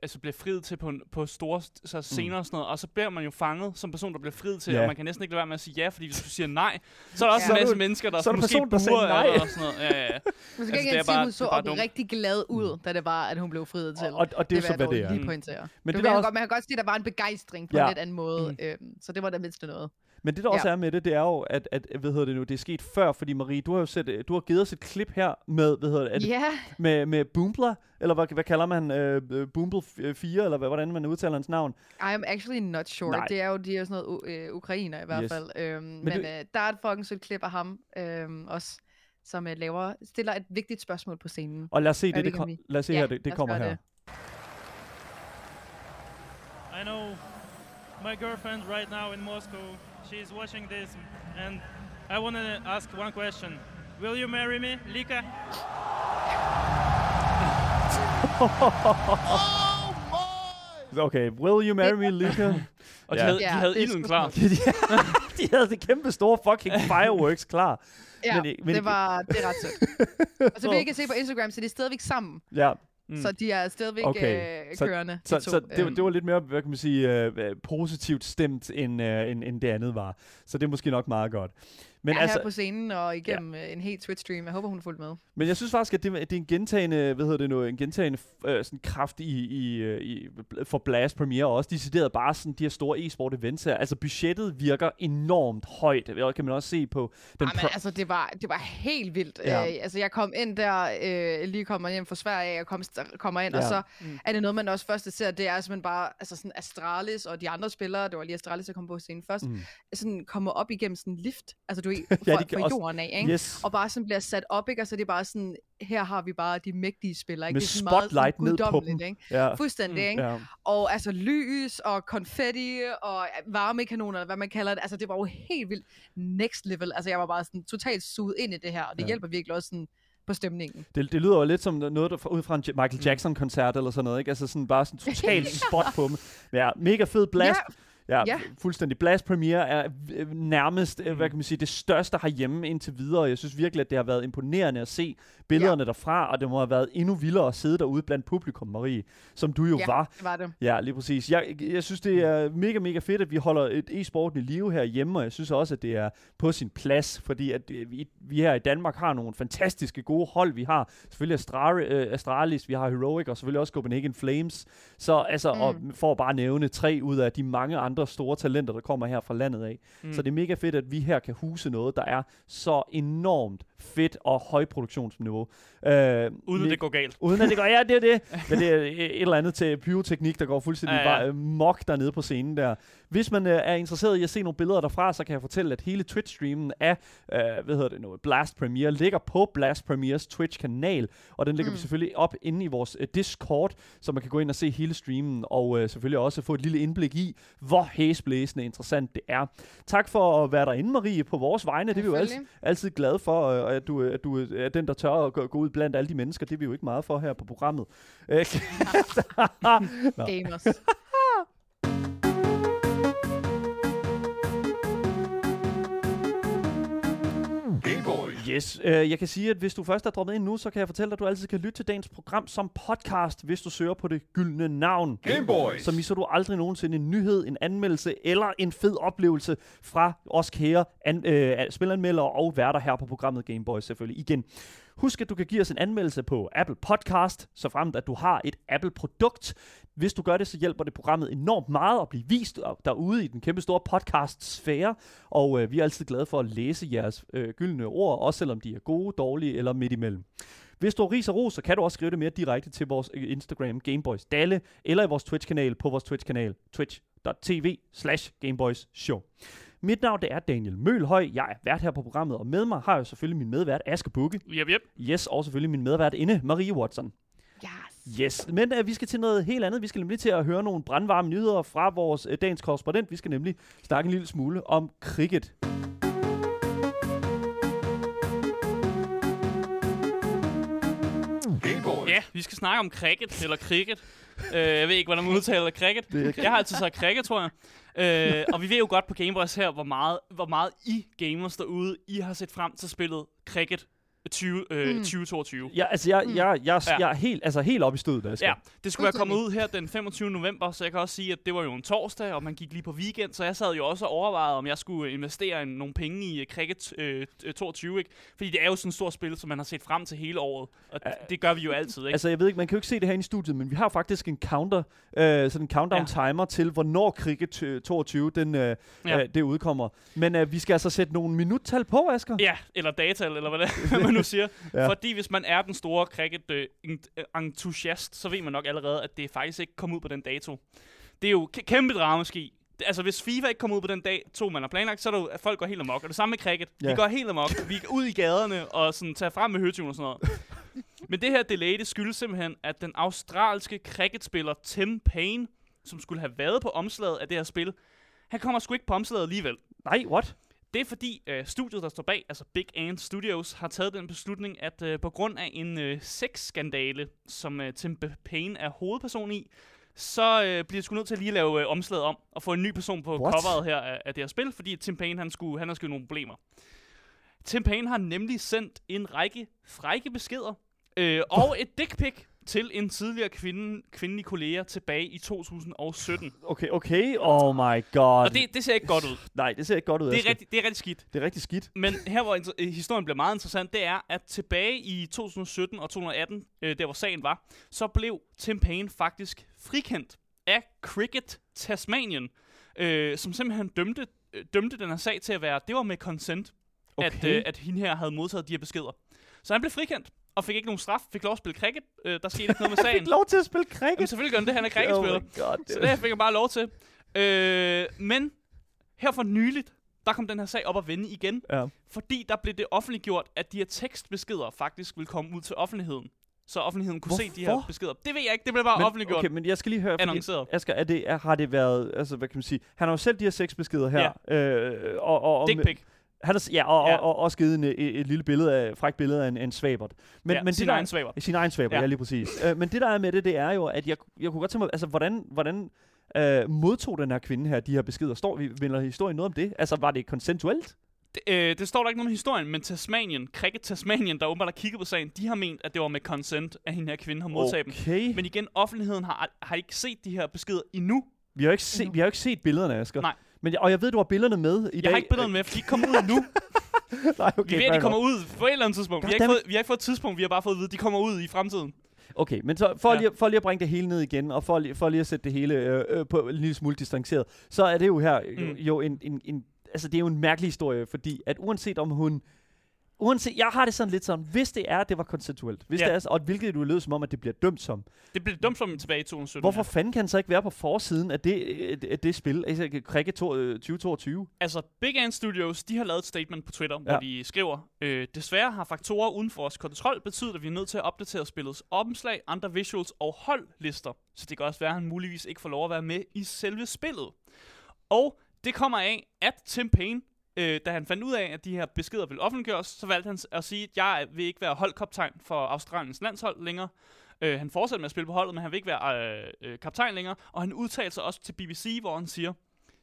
altså, altså, bliver friet til på, på store så scener mm. og sådan noget, og så bliver man jo fanget som person, der bliver friet til, Ja. og man kan næsten ikke lade være med at sige ja, fordi hvis du siger nej, så er der også Ja. en masse mennesker, der så er der måske person, buer nej. eller sådan noget. Ja, ja, ja. Men så Altså, kan er jeg sige, at hun så dumt. rigtig glad ud, da det var, at hun blev friet til. Og, og, og det er så, hvad det er. Lige pointere. Men det det der man, også- godt, man kan godt sige, at der var en begejstring på Ja. en lidt anden måde. Mm. Øhm, så det var det mindste noget. Men det der også Ja. er med det, det er jo, at, at hvad hedder det nu, det er sket før, fordi Marie, du har jo set, du har givet os et klip her med, hvad hedder det, det Ja, med, med Boombler, eller hvad, hvad kalder man, øh, øh, Boombl 4, eller hvad, hvordan man udtaler hans navn. I'm actually not sure. Nej. Det er jo, de er jo sådan noget u- øh, ukrainer i hvert Yes. fald. Øhm, men det- men øh, der er et fucking sødt klip af ham øhm, også, som øh, laver, stiller et vigtigt spørgsmål på scenen. Og lad os se det, det om kom, lad os se Ja, her, det, det kommer her. det. I know my girlfriend right now in Moscow. She's watching this, and I want to ask one question. Will you marry me, Lika? Okay, will you marry me, Lika? Og de Ja. havde, de Ja, havde ilden klar. de havde det kæmpe store fucking fireworks klar. Ja, Men men det, var, det er ret sødt. Og så vi kan se på Instagram, så de er stadigvæk sammen. Ja, Mm. Så de er stadigvæk Okay, øh, så- kørende. de så, to. så det, Øhm, det var lidt mere, hvad kan man sige, øh, positivt stemt, end, øh, end, end det andet var. Så det er måske nok meget godt. Men, er altså, her på scenen og igennem ja. en helt Twitch-stream. Jeg håber, hun er fuldt med. men jeg synes faktisk, at det, det er en gentagende, hvad hedder det nu, en gentagende øh, sådan kraft i, i, øh, i, for Blast Premiere og også decideret bare sådan de her store e-sport events her. Altså budgettet virker enormt højt. Det kan man også se på den Ej, men altså, det var, det var helt vildt. Ja. Ja. Øh, altså, jeg kom ind der, øh, lige kommer hjem fra Sverige, og kom, kommer ind, Ja. ja. og så Mm. er det noget, man også først ser, det er simpelthen bare, altså sådan Astralis og de andre spillere, det var lige Astralis, der kom på scenen først, Mm. mm. sådan kommer op igennem sådan en lift, altså du er Ja, fra, de kan fra også- jorden af, ikke? Yes. Og bare sådan bliver sat op, ikke? Og så er det bare sådan, her har vi bare de mægtige spillere, ikke? Med det er sådan meget spotlight sådan ned på dem. Ikke? Ja. Fuldstændig, Mm. ikke? Ja. Og altså lys og konfetti og varmekanoner, hvad man kalder det. Altså det var jo helt vildt next level. Altså jeg var bare sådan totalt suget ind i det her, og det Ja. ja. hjælper virkelig også sådan på stemningen. Det, det lyder jo lidt som noget der fra, ud fra en Michael Jackson-koncert eller sådan noget, ikke? Altså sådan bare sådan totalt spot på dem. Ja, mega fed blast. Ja, Ja. fuldstændig. Blast Premiere er øh, nærmest, øh, Mm. hvad kan man sige, det største herhjemme indtil videre. Jeg synes virkelig, at det har været imponerende at se billederne ja. derfra, og det må have været endnu vildere at sidde derude blandt publikum, Marie, som du jo Ja. var. Det var det. Ja, lige præcis. Jeg, jeg synes, det er mega, mega fedt, at vi holder et e-sporten i live herhjemme, og jeg synes også, at det er på sin plads, fordi at øh, vi, vi her i Danmark har nogle fantastiske gode hold. Vi har selvfølgelig Astra, øh, Astralis, vi har Heroic, og selvfølgelig også Copenhagen Flames. Så altså, mm. og for at bare nævne tre ud af de mange andre store talenter, der kommer her fra landet af. Mm. Så det er mega fedt, at vi her kan huse noget, der er så enormt fedt og højproduktionsniveau. Øh, Uden at det går galt. Uden at det går, ja, det er det. Men det er et eller andet til pyroteknik, der går fuldstændig Ja, ja, ja. ja. mok dernede på scenen der. Hvis man øh, er interesseret i at se nogle billeder derfra, så kan jeg fortælle, at hele Twitch-streamen af, øh, hvad hedder det nu, Blast Premiere, ligger på Blast Premiers Twitch-kanal, og den ligger mm. vi selvfølgelig op inde i vores øh, Discord, så man kan gå ind og se hele streamen, og øh, selvfølgelig også få et lille indblik i, hvor hæsblæsende interessant det er. Tak for at være derinde, Marie, på vores vegne. Det er vi jo altid, altid glade for, øh, og at du, øh, at du øh, er den, der tør at gå, gå ud blandt alle de mennesker. Det er vi jo ikke meget for her på programmet. Gamers. Yes, øh, jeg kan sige, at hvis du først er droppet ind nu, så kan jeg fortælle dig, at du altid kan lytte til dagens program som podcast, hvis du søger på det gyldne navn. Gameboys. Så misser du aldrig nogensinde en nyhed, en anmeldelse eller en fed oplevelse fra os kære an, øh, spilanmeldere og værter her på programmet Gameboys selvfølgelig igen. Husk, at du kan give os en anmeldelse på Apple Podcast, så fremt at du har et Apple-produkt. Hvis du gør det, så hjælper det programmet enormt meget at blive vist derude i den kæmpe store podcast-sfære. Og øh, vi er altid glade for at læse jeres øh, gyldne ord, også selvom de er gode, dårlige eller midt imellem. Hvis du har ris og ros, så kan du også skrive det mere direkte til vores øh, Instagram Gameboys Dalle, eller i vores Twitch-kanal på vores Twitch-kanal twitch.tv slash Gameboys Show. Mit navn det er Daniel Mølhøj. Jeg er vært her på programmet, og med mig har jeg selvfølgelig min medvært Aske Bukke. Yep, yep. Yes, og selvfølgelig min medvært inde, Marie Watson. Yes. Yes, men uh, vi skal til noget helt andet. Vi skal nemlig til at høre nogle brandvarme nyheder fra vores uh, dagens korrespondent. Vi skal nemlig snakke en lille smule om cricket. Ja, vi skal snakke om cricket, eller cricket. Uh, jeg ved ikke, hvordan man udtaler cricket. Det er- Jeg har altid sagt cricket, tror jeg øh, og vi ved jo godt på Gameboys her, hvor meget, hvor meget I gamers derude, I har set frem til spillet cricket. 20, øh, mm. 2022. Ja, altså jeg, mm. jeg, jeg, jeg, jeg er helt, altså helt op i stødet, Asger. Ja, det skulle være kommet ud her den 25. november, så jeg kan også sige, at det var jo en torsdag, og man gik lige på weekend, så jeg sad jo også og overvejede, om jeg skulle investere en, nogle penge i Cricket øh, 22, ikke? Fordi det er jo sådan et stort spil, som man har set frem til hele året, og uh, det gør vi jo altid, ikke? Altså jeg ved ikke, man kan jo ikke se det her i studiet, men vi har faktisk en counter, øh, sådan en countdown-timer ja. til, hvornår Cricket 22 den, øh, ja. øh, det udkommer. Men øh, vi skal altså sætte nogle minuttal på, Asger. Ja, eller datal, eller hvad det man nu siger. ja. Fordi hvis man er den store cricket-entusiast, så ved man nok allerede, at det faktisk ikke kom ud på den dato. Det er jo kæmpe dramaski. Altså, hvis FIFA ikke kommer ud på den dag, to man har planlagt, så er det jo, at folk går helt amok. Og det samme med cricket. Ja. Vi går helt amok. Vi går ud i gaderne og sådan tager frem med høtyven og sådan noget. Men det her delay, det skyldes simpelthen, at den australske cricketspiller Tim Payne, som skulle have været på omslaget af det her spil, han kommer sgu ikke på omslaget alligevel. Nej, what? Det er fordi øh, studiet, der står bag, altså Big Ant Studios, har taget den beslutning, at øh, på grund af en øh, sexskandale, som øh, Tim Payne er hovedperson i, så øh, bliver sgu nødt til at lige lave øh, omslaget om og få en ny person på What? coveret her af, af det her spil, fordi Tim Payne han skulle, han har sgu nogle problemer. Tim Payne har nemlig sendt en række frække beskeder øh, og et dick pic til en tidligere kvinde, kvindelig kollega tilbage i 2017. Okay, okay. Oh my god. Og det, det ser ikke godt ud. Nej, det ser ikke godt ud. Det er, rigtig, det er rigtig skidt. Det er rigtig skidt. Men her, hvor øh, historien bliver meget interessant, det er, at tilbage i 2017 og 2018, øh, der hvor sagen var, så blev Tim Payne faktisk frikendt af Cricket Tasmanien, øh, som simpelthen dømte, øh, dømte den her sag til at være, det var med consent, okay. at, øh, at hende her havde modtaget de her beskeder. Så han blev frikendt og fik ikke nogen straf, fik lov at spille cricket. Øh, der skete ikke noget med sagen. fik lov til at spille cricket? Jamen, selvfølgelig gør han det, han er cricketspiller. Oh God, så det fik han bare lov til. Øh, men her for nyligt, der kom den her sag op at vende igen. Ja. Fordi der blev det offentliggjort, at de her tekstbeskeder faktisk vil komme ud til offentligheden. Så offentligheden kunne Hvorfor? se de her beskeder. Det ved jeg ikke, det blev bare men, offentliggjort. Okay, men jeg skal lige høre, annonceret. Asger, er det, er, har det været, altså hvad kan man sige, han har jo selv de her seks beskeder her. Ja. Øh, og, og, og, Dick pic. Han er, ja, og, ja. Og, og, også givet en, et, et lille billede af, frækt billede af en, en svabert. Men, ja, men sin det, egen svabert. Sin egen svabert, ja. ja, lige præcis. uh, men det der er med det, det er jo, at jeg, jeg kunne godt tænke mig, altså hvordan, hvordan uh, modtog den her kvinde her de her beskeder? Står vi vinder historien noget om det? Altså var det konsensuelt? Det, øh, det står der ikke noget om historien, men Tasmanien, Cricket Tasmanien, der åbenbart har kigget på sagen, de har ment, at det var med consent, at hende her kvinde har modtaget okay. dem. Men igen, offentligheden har, har ikke set de her beskeder endnu. Vi har ikke, se, vi har ikke set billederne, Asger. Nej. Men, og jeg ved, du har billederne med i jeg dag. Jeg har ikke billederne med, for de kommer ud nu. Nej, okay, vi ved, at de kommer ud på et eller andet tidspunkt. Vi har, ikke fået, vi har ikke fået et tidspunkt, vi har bare fået at vide, at de kommer ud i fremtiden. Okay, men så for, ja. lige, for lige at bringe det hele ned igen, og for, for lige at sætte det hele øh, øh, på en lille smule distanceret, så er det jo her mm. jo en, en, en, altså det er jo en mærkelig historie, fordi at uanset om hun uanset, jeg har det sådan lidt sådan, hvis det er, det var konsensuelt, hvis ja. det er, og hvilket du lød som om, at det bliver dømt som. Det bliver dømt som tilbage i 2017. Hvorfor fanden kan han så ikke være på forsiden af det, af det spil, altså Cricket 2022? Altså, Big Ant Studios, de har lavet et statement på Twitter, ja. hvor de skriver, øh, desværre har faktorer uden for vores kontrol betydet, at vi er nødt til at opdatere spillets omslag, andre visuals og holdlister, så det kan også være, at han muligvis ikke får lov at være med i selve spillet. Og det kommer af, at Tim Payne øh, da han fandt ud af, at de her beskeder ville offentliggøres, så valgte han at sige, at jeg vil ikke være holdkaptajn for Australiens landshold længere. Øh, han fortsatte med at spille på holdet, men han vil ikke være øh, øh, kaptajn længere. Og han udtalte sig også til BBC, hvor han siger,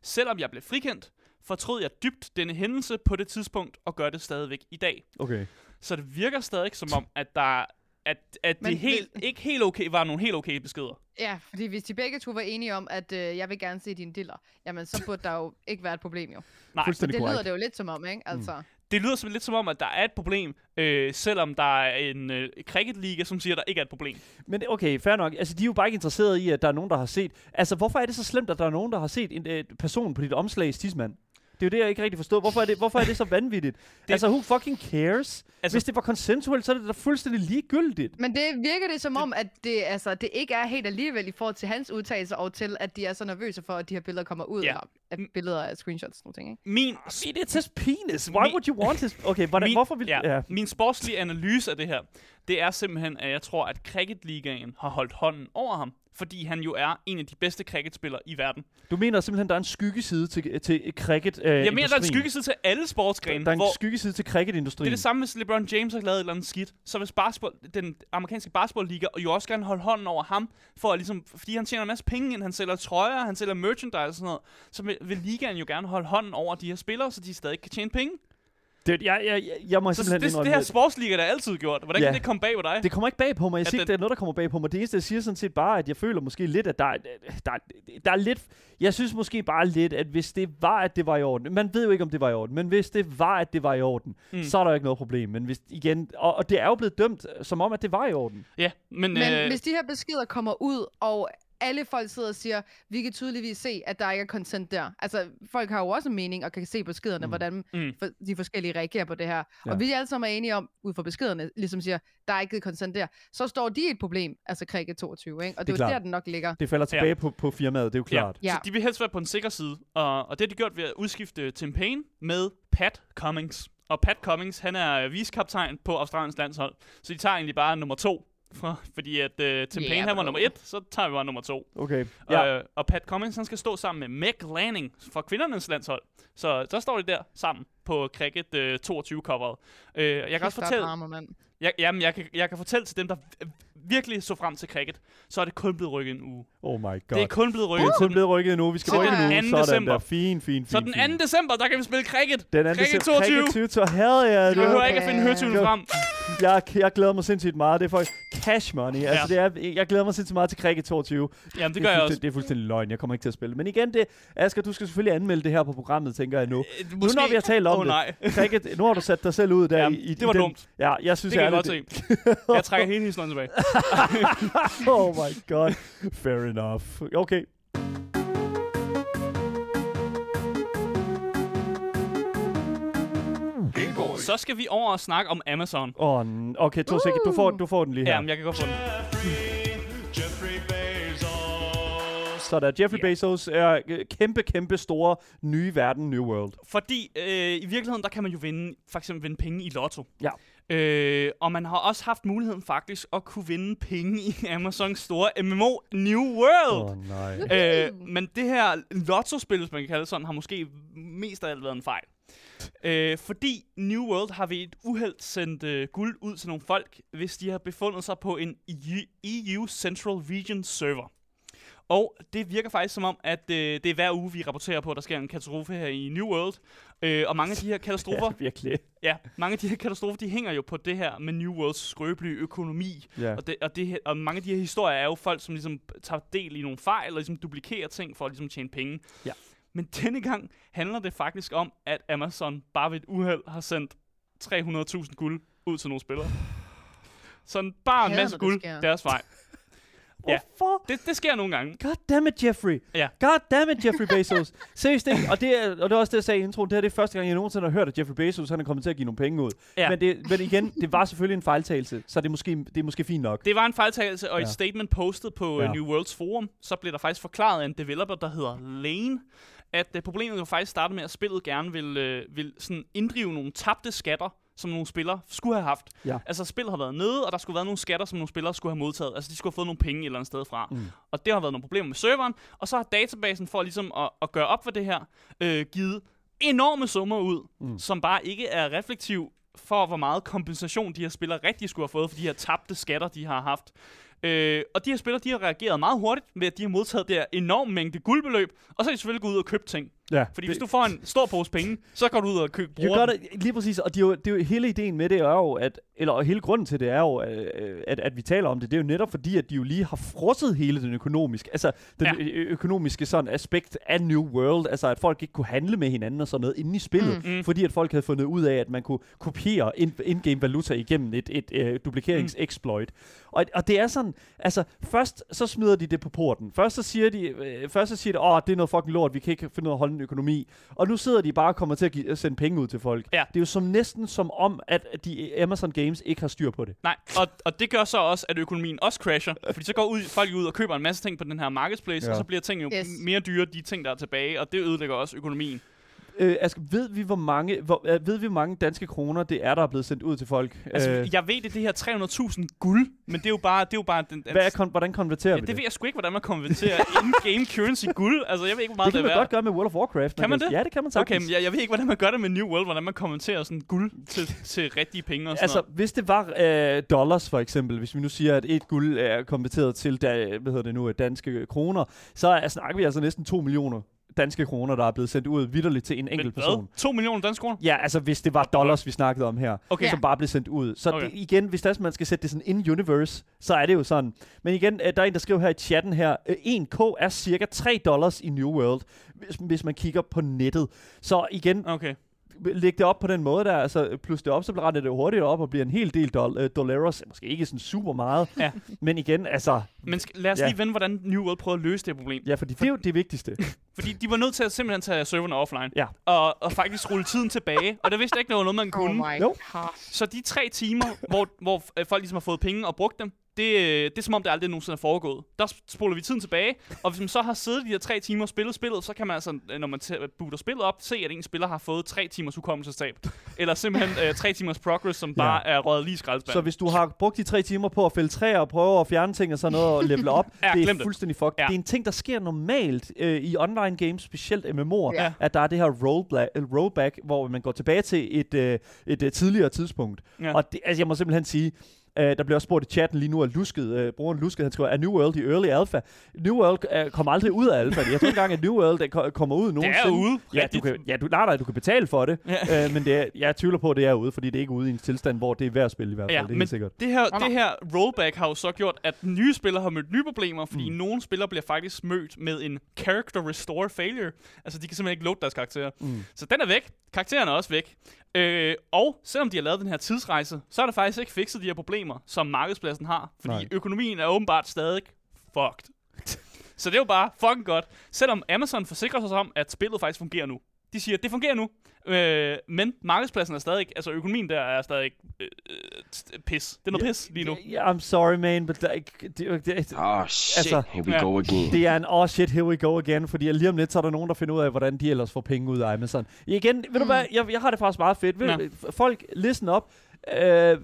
selvom jeg blev frikendt, fortrød jeg dybt denne hændelse på det tidspunkt, og gør det stadigvæk i dag. Okay. Så det virker stadig som om, at der at, at det helt, ikke helt okay, var nogle helt okay beskeder. Ja, fordi hvis de begge to var enige om, at øh, jeg vil gerne se dine diller, jamen så burde der jo ikke være et problem jo. Nej, det lyder det jo lidt som om, ikke? Mm. Altså. Mm. Det lyder som, lidt som om, at der er et problem, øh, selvom der er en øh, cricketliga, som siger, at der ikke er et problem. Men okay, fair nok. Altså, de er jo bare ikke interesserede i, at der er nogen, der har set... Altså, hvorfor er det så slemt, at der er nogen, der har set en øh, person på dit omslag tidsmand? Det er jo det, jeg ikke rigtig forstår. Hvorfor er det, hvorfor er det så vanvittigt? det, altså, who fucking cares? Altså, Hvis det var consensual, så er det da fuldstændig ligegyldigt. Men det virker det som det, om, at det, altså, det ikke er helt alligevel i forhold til hans udtalelser, og til, at de er så nervøse for, at de her billeder kommer ud, ja. eller at billeder af screenshots og ting, ikke? Min... Min, it's his penis. Why min, would you want his... Okay, hvordan, min, hvorfor vil... Ja, ja. Min sportslige analyse af det her, det er simpelthen, at jeg tror, at Cricket-ligaen har holdt hånden over ham fordi han jo er en af de bedste cricketspillere i verden. Du mener simpelthen, der er en skyggeside til, til cricket øh, Jeg mener, der er en skyggeside til alle sportsgrene. Der er en hvor skyggeside til cricketindustrien. Det er det samme, hvis LeBron James har lavet et eller andet skidt. Så hvis basketball, den amerikanske basketballliga, og jo også gerne holde hånden over ham, for at ligesom, fordi han tjener en masse penge ind, han sælger trøjer, han sælger merchandise og sådan noget, så vil, vil ligaen jo gerne holde hånden over de her spillere, så de stadig kan tjene penge. Det, jeg, jeg, jeg må Så simpelthen det, det, indrømme, at- sportsliga der altid gjort. Hvordan Ja. kan det komme bag på dig? Det kommer ikke bag på mig. Jeg At siger ikke, det er noget, der kommer bag på mig. Det eneste, jeg siger sådan set bare, at jeg føler måske lidt, at der, er- der, er- der er lidt... Jeg synes måske bare lidt, at hvis det var, at det var i orden... Man ved jo ikke, om det var i orden, men hvis det var, at det var i orden, Mm. mm. så er der jo ikke noget problem. Men hvis igen... Og, og det er jo blevet dømt, som om, at det var i orden. Ja, men, Men øh, hvis de her beskeder kommer ud, og alle folk sidder og siger, vi kan tydeligvis se, at der ikke er consent der. Altså, folk har jo også en mening, og kan se på beskederne, mm. hvordan Mm. for, de forskellige reagerer på det her. Ja. Ja. Og vi alle sammen er enige om, ud fra beskederne, ligesom siger, der er ikke givet consent der. Så står de et problem, altså Cricket 22, ikke? Og det, Det er jo der, den nok ligger. Det falder tilbage ja. på, på firmaet, det er jo klart. Ja. Så de vil helst være på en sikker side. Og, og det har de gjort ved at udskifte Tim Payne med Pat Cummings. Og Pat Cummings, han er viskaptajn på Australiens landshold. Så de tager egentlig bare nummer to. For, fordi at uh, Tim Ja, Payne, han var nummer et, så tager vi bare nummer to. Okay. Ja. Ja. Og, Pat Cummings, han skal stå sammen med Meg Lanning fra kvindernes landshold. Så så står de der sammen på Cricket uh, 22-coveret. Uh, jeg kan også fortælle... Drama, mand. Jeg, jamen, jeg kan, jeg kan fortælle til dem, der virkelig så frem til cricket, så er det kun blevet rykket en uge. Oh my god. Det er kun blevet det rykket er til kun blevet rykket nu. Vi skal Til rykke den nu. 2. Sådan december. der. Fin, fin, fin. Så den 2. fin. december, der kan vi spille cricket. Den anden Cricket december. 22. Cricket 22. Hell yeah. Du det behøver er- ikke at finde Jo. frem. jeg, jeg glæder mig sindssygt meget. Det er for cash money. Ja. Altså, det er, jeg glæder mig sindssygt meget til Cricket 22. Jamen, det er gør jeg også. Det er fuldstændig løgn. Jeg kommer ikke til at spille. Men igen, det, Asger, du skal selvfølgelig anmelde det her på programmet, tænker jeg nu. Øh, Nu når vi har talt om det. nej. Cricket, nu har du sat dig selv ud der Jamen, i, i det var den, dumt. Ja, jeg synes, Det kan jeg godt se. Jeg trækker hele historien tilbage. oh my god. Fair enough. Okay. Så skal vi over og snakke om Amazon. Oh, okay, to sekunder. Du får, du får den lige her. Jamen, jeg kan godt få den. Så der Jeffrey Ja. Bezos er øh, kæmpe, kæmpe store nye verden, New World. Fordi øh, i virkeligheden, der kan man jo vinde, for eksempel vinde penge i lotto. Ja. Øh, og man har også haft muligheden faktisk at kunne vinde penge i Amazons store MMO New World. Oh, nej. Øh, men det her lottospil, hvis man kan kalde det sådan, har måske mest af alt været en fejl. Øh, fordi New World har ved et uheld sendt øh, guld ud til nogle folk, hvis de har befundet sig på en EU Central Region server. Og det virker faktisk som om, at øh, det er hver uge, vi rapporterer på, at der sker en katastrofe her i New World. Øh, og mange af de her katastrofer, Ja, virkelig. ja, mange af de her katastrofer, de hænger jo på det her med New Worlds skrøbelige økonomi. Ja. Og, det, og, det, her- og mange af de her historier er jo folk, som ligesom tager del i nogle fejl, og ligesom duplikerer ting for at ligesom tjene penge. Ja. Men denne gang handler det faktisk om, at Amazon bare ved et uheld har sendt 300.000 guld ud til nogle spillere. Sådan bare en masse guld deres vej. Ja. Hvorfor? Det, det sker nogle gange. God damn it, Jeffrey. Ja. God damn it, Jeffrey Bezos. Seriøst ikke? Og det, er, og det er også det, jeg sagde i introen. Det her det er første gang, jeg nogensinde har hørt, at Jeffrey Bezos han er kommet til at give nogle penge ud. Ja. Men, det, men igen, det var selvfølgelig en fejltagelse, så det er måske, det er måske fint nok. Det var en fejltagelse, og ja. Ja. et statement postet på Ja. ja. New Worlds forum, så blev der faktisk forklaret af en developer, der hedder Lane, at uh, problemet jo faktisk startede med, at spillet gerne vil, uh, vil sådan inddrive nogle tabte skatter, som nogle spillere skulle have haft. Ja. Altså, spillet har været nede, og der skulle have været nogle skatter, som nogle spillere skulle have modtaget. Altså, de skulle have fået nogle penge et eller andet sted fra. Mm. Og det har været nogle problemer med serveren. Og så har databasen for ligesom at, at gøre op for det her, øh, givet enorme summer ud, Mm. som bare ikke er reflektiv for, hvor meget kompensation de her spillere rigtig skulle have fået for de her tabte skatter, de har haft. Øh, og de her spillere, de har reageret meget hurtigt ved, at de har modtaget det her enorme mængde guldbeløb, og så er de selvfølgelig gået ud og købt ting. Ja. Fordi hvis du får en stor pose penge, så går du ud og køber got it. Lige præcis, og det er, jo, det er jo hele ideen med det er jo, at, eller og hele grunden til det er jo, øh, at, at vi taler om det, det er jo netop fordi, at de jo lige har frosset hele den økonomiske, altså den Ja. økonomiske sådan aspekt af New World, altså at folk ikke kunne handle med hinanden og sådan noget inde i spillet, Mm. mm. fordi at folk havde fundet ud af, at man kunne kopiere in- in-game valuta igennem et, et øh, duplikerings-exploit. Og, og det er sådan, altså først så smider de det på porten. Først så siger de, øh, først så siger de, åh, det er noget fucking lort, vi kan ikke finde af at holde en økonomi. Og nu sidder de bare og kommer til at, give, at sende penge ud til folk. Ja. Det er jo som næsten som om, at de Amazon Games ikke har styr på det. Nej, og, og det gør så også, at økonomien også crasher. Fordi så går ud, folk ud og køber en masse ting på den her marketplace, Ja. og så bliver ting jo yes. mere dyre, de ting, der er tilbage, og det ødelægger også økonomien. Øh, Asger, ved vi, hvor mange, hvor, øh, ved vi, hvor mange danske kroner det er, der er blevet sendt ud til folk? Altså, øh, jeg ved det, det her 300.000 guld, men det er jo bare... Det er jo bare den, hvad er, kon- hvordan konverterer ja, vi det det? ved jeg sgu ikke, hvordan man konverterer in-game currency guld. Altså, jeg ved ikke, hvor det meget kan det, man er godt gøre med World of Warcraft. Kan man det? Ja, det kan man sagtens. Okay, men jeg, jeg ved ikke, hvordan man gør det med New World, hvordan man konverterer sådan guld til, til rigtige penge og sådan Altså, noget. hvis det var øh, dollars for eksempel, hvis vi nu siger, at et guld er konverteret til da, hvad hedder det nu, danske kroner, så er, snakker vi altså næsten 2 millioner danske kroner, der er blevet sendt ud vidderligt til en enkelt Men person. Hvad? 2 millioner danske kroner? Ja, altså hvis det var dollars, vi snakkede om her, Okay. som bare blev sendt ud. Så Okay. det, igen, hvis der, man skal sætte det sådan in-universe, så er det jo sådan. Men igen, øh, der er en, der skriver her i chatten her, øh, 1K er cirka 3 dollars i New World, hvis, hvis man kigger på nettet. Så igen, Okay. Læg det op på den måde der, altså plus det op, så retter det hurtigt op og bliver en hel del dol- dollars. Måske ikke sådan super meget, Ja. men igen, altså, Men sk- lad os Ja. lige vende, hvordan New World prøver at løse det problem. ja, fordi det er jo det vigtigste. Fordi de var nødt til at simpelthen tage serverne offline. Ja. Og, og faktisk rulle tiden tilbage. Og det vidste ikke, noget, man Oh kunne. my Jo. god. Så de tre timer, hvor, hvor øh, folk ligesom har fået penge og brugt dem, det, øh, det er som om, det aldrig nogensinde er foregået. Der spoler vi tiden tilbage, og hvis man så har siddet de her tre timer og spillet spillet, så kan man altså, øh, når man booter spillet op, se, at en spiller har fået tre timers hukommelsestab. Eller simpelthen øh, tre timers progress, som bare er røget lige i Så hvis du har brugt de tre timer på at fælde træer og prøve at fjerne ting og sådan noget og level op, Ja, det er fuldstændig fucked. Ja. Det er en ting, der sker normalt øh, i online games, specielt MMO'er, Ja. at der er det her rollback, øh, rollback hvor man går tilbage til et, øh, et øh, tidligere tidspunkt. Ja. Og det, altså, jeg må simpelthen sige, Øh, der bliver også spurgt i chatten lige nu af Lusket, øh, brugeren Lusket, han skriver, er New World i early alpha? New World øh, kommer aldrig ud af alpha. Jeg tror ikke engang, at New World ko- kommer ud det nogensinde. er ude. Ja, du kan, ja, du, nej, nej, du kan betale for det, Ja. øh, men det er, jeg tvivler på, at det er ude, fordi det er ikke ude i en tilstand, hvor det er værd at spille i hvert fald. Ja, det er men helt sikkert. Det her, det her rollback har jo så gjort, at nye spillere har mødt nye problemer, fordi Mm. mm. nogle spillere bliver faktisk mødt med en character restore failure. Altså, de kan simpelthen ikke load deres karakterer. Mm. Så den er væk. Karakteren er også væk. Øh, og selvom de har lavet den her tidsrejse, så er der faktisk ikke fikset de her problemer, som markedspladsen har. Fordi Nej. Nej. økonomien er åbenbart stadig fucked. så det er jo bare fucking godt. Selvom Amazon forsikrer sig om, at spillet faktisk fungerer nu. De siger, at det fungerer nu. Øh, men markedspladsen er stadig, altså økonomien der er stadig øh, øh, pis. Det er noget pis lige nu. Yeah, I'm sorry, man, but like, det, det, det, Oh shit! Altså, Here we ja. go again. det er en oh shit, here we go again, fordi lige om lidt, så er der nogen, der finder ud af, hvordan de ellers får penge ud af Amazon. Igen, ved du hvad, jeg, jeg har det faktisk meget fedt. Ved, Ja. folk, listen op. Øh,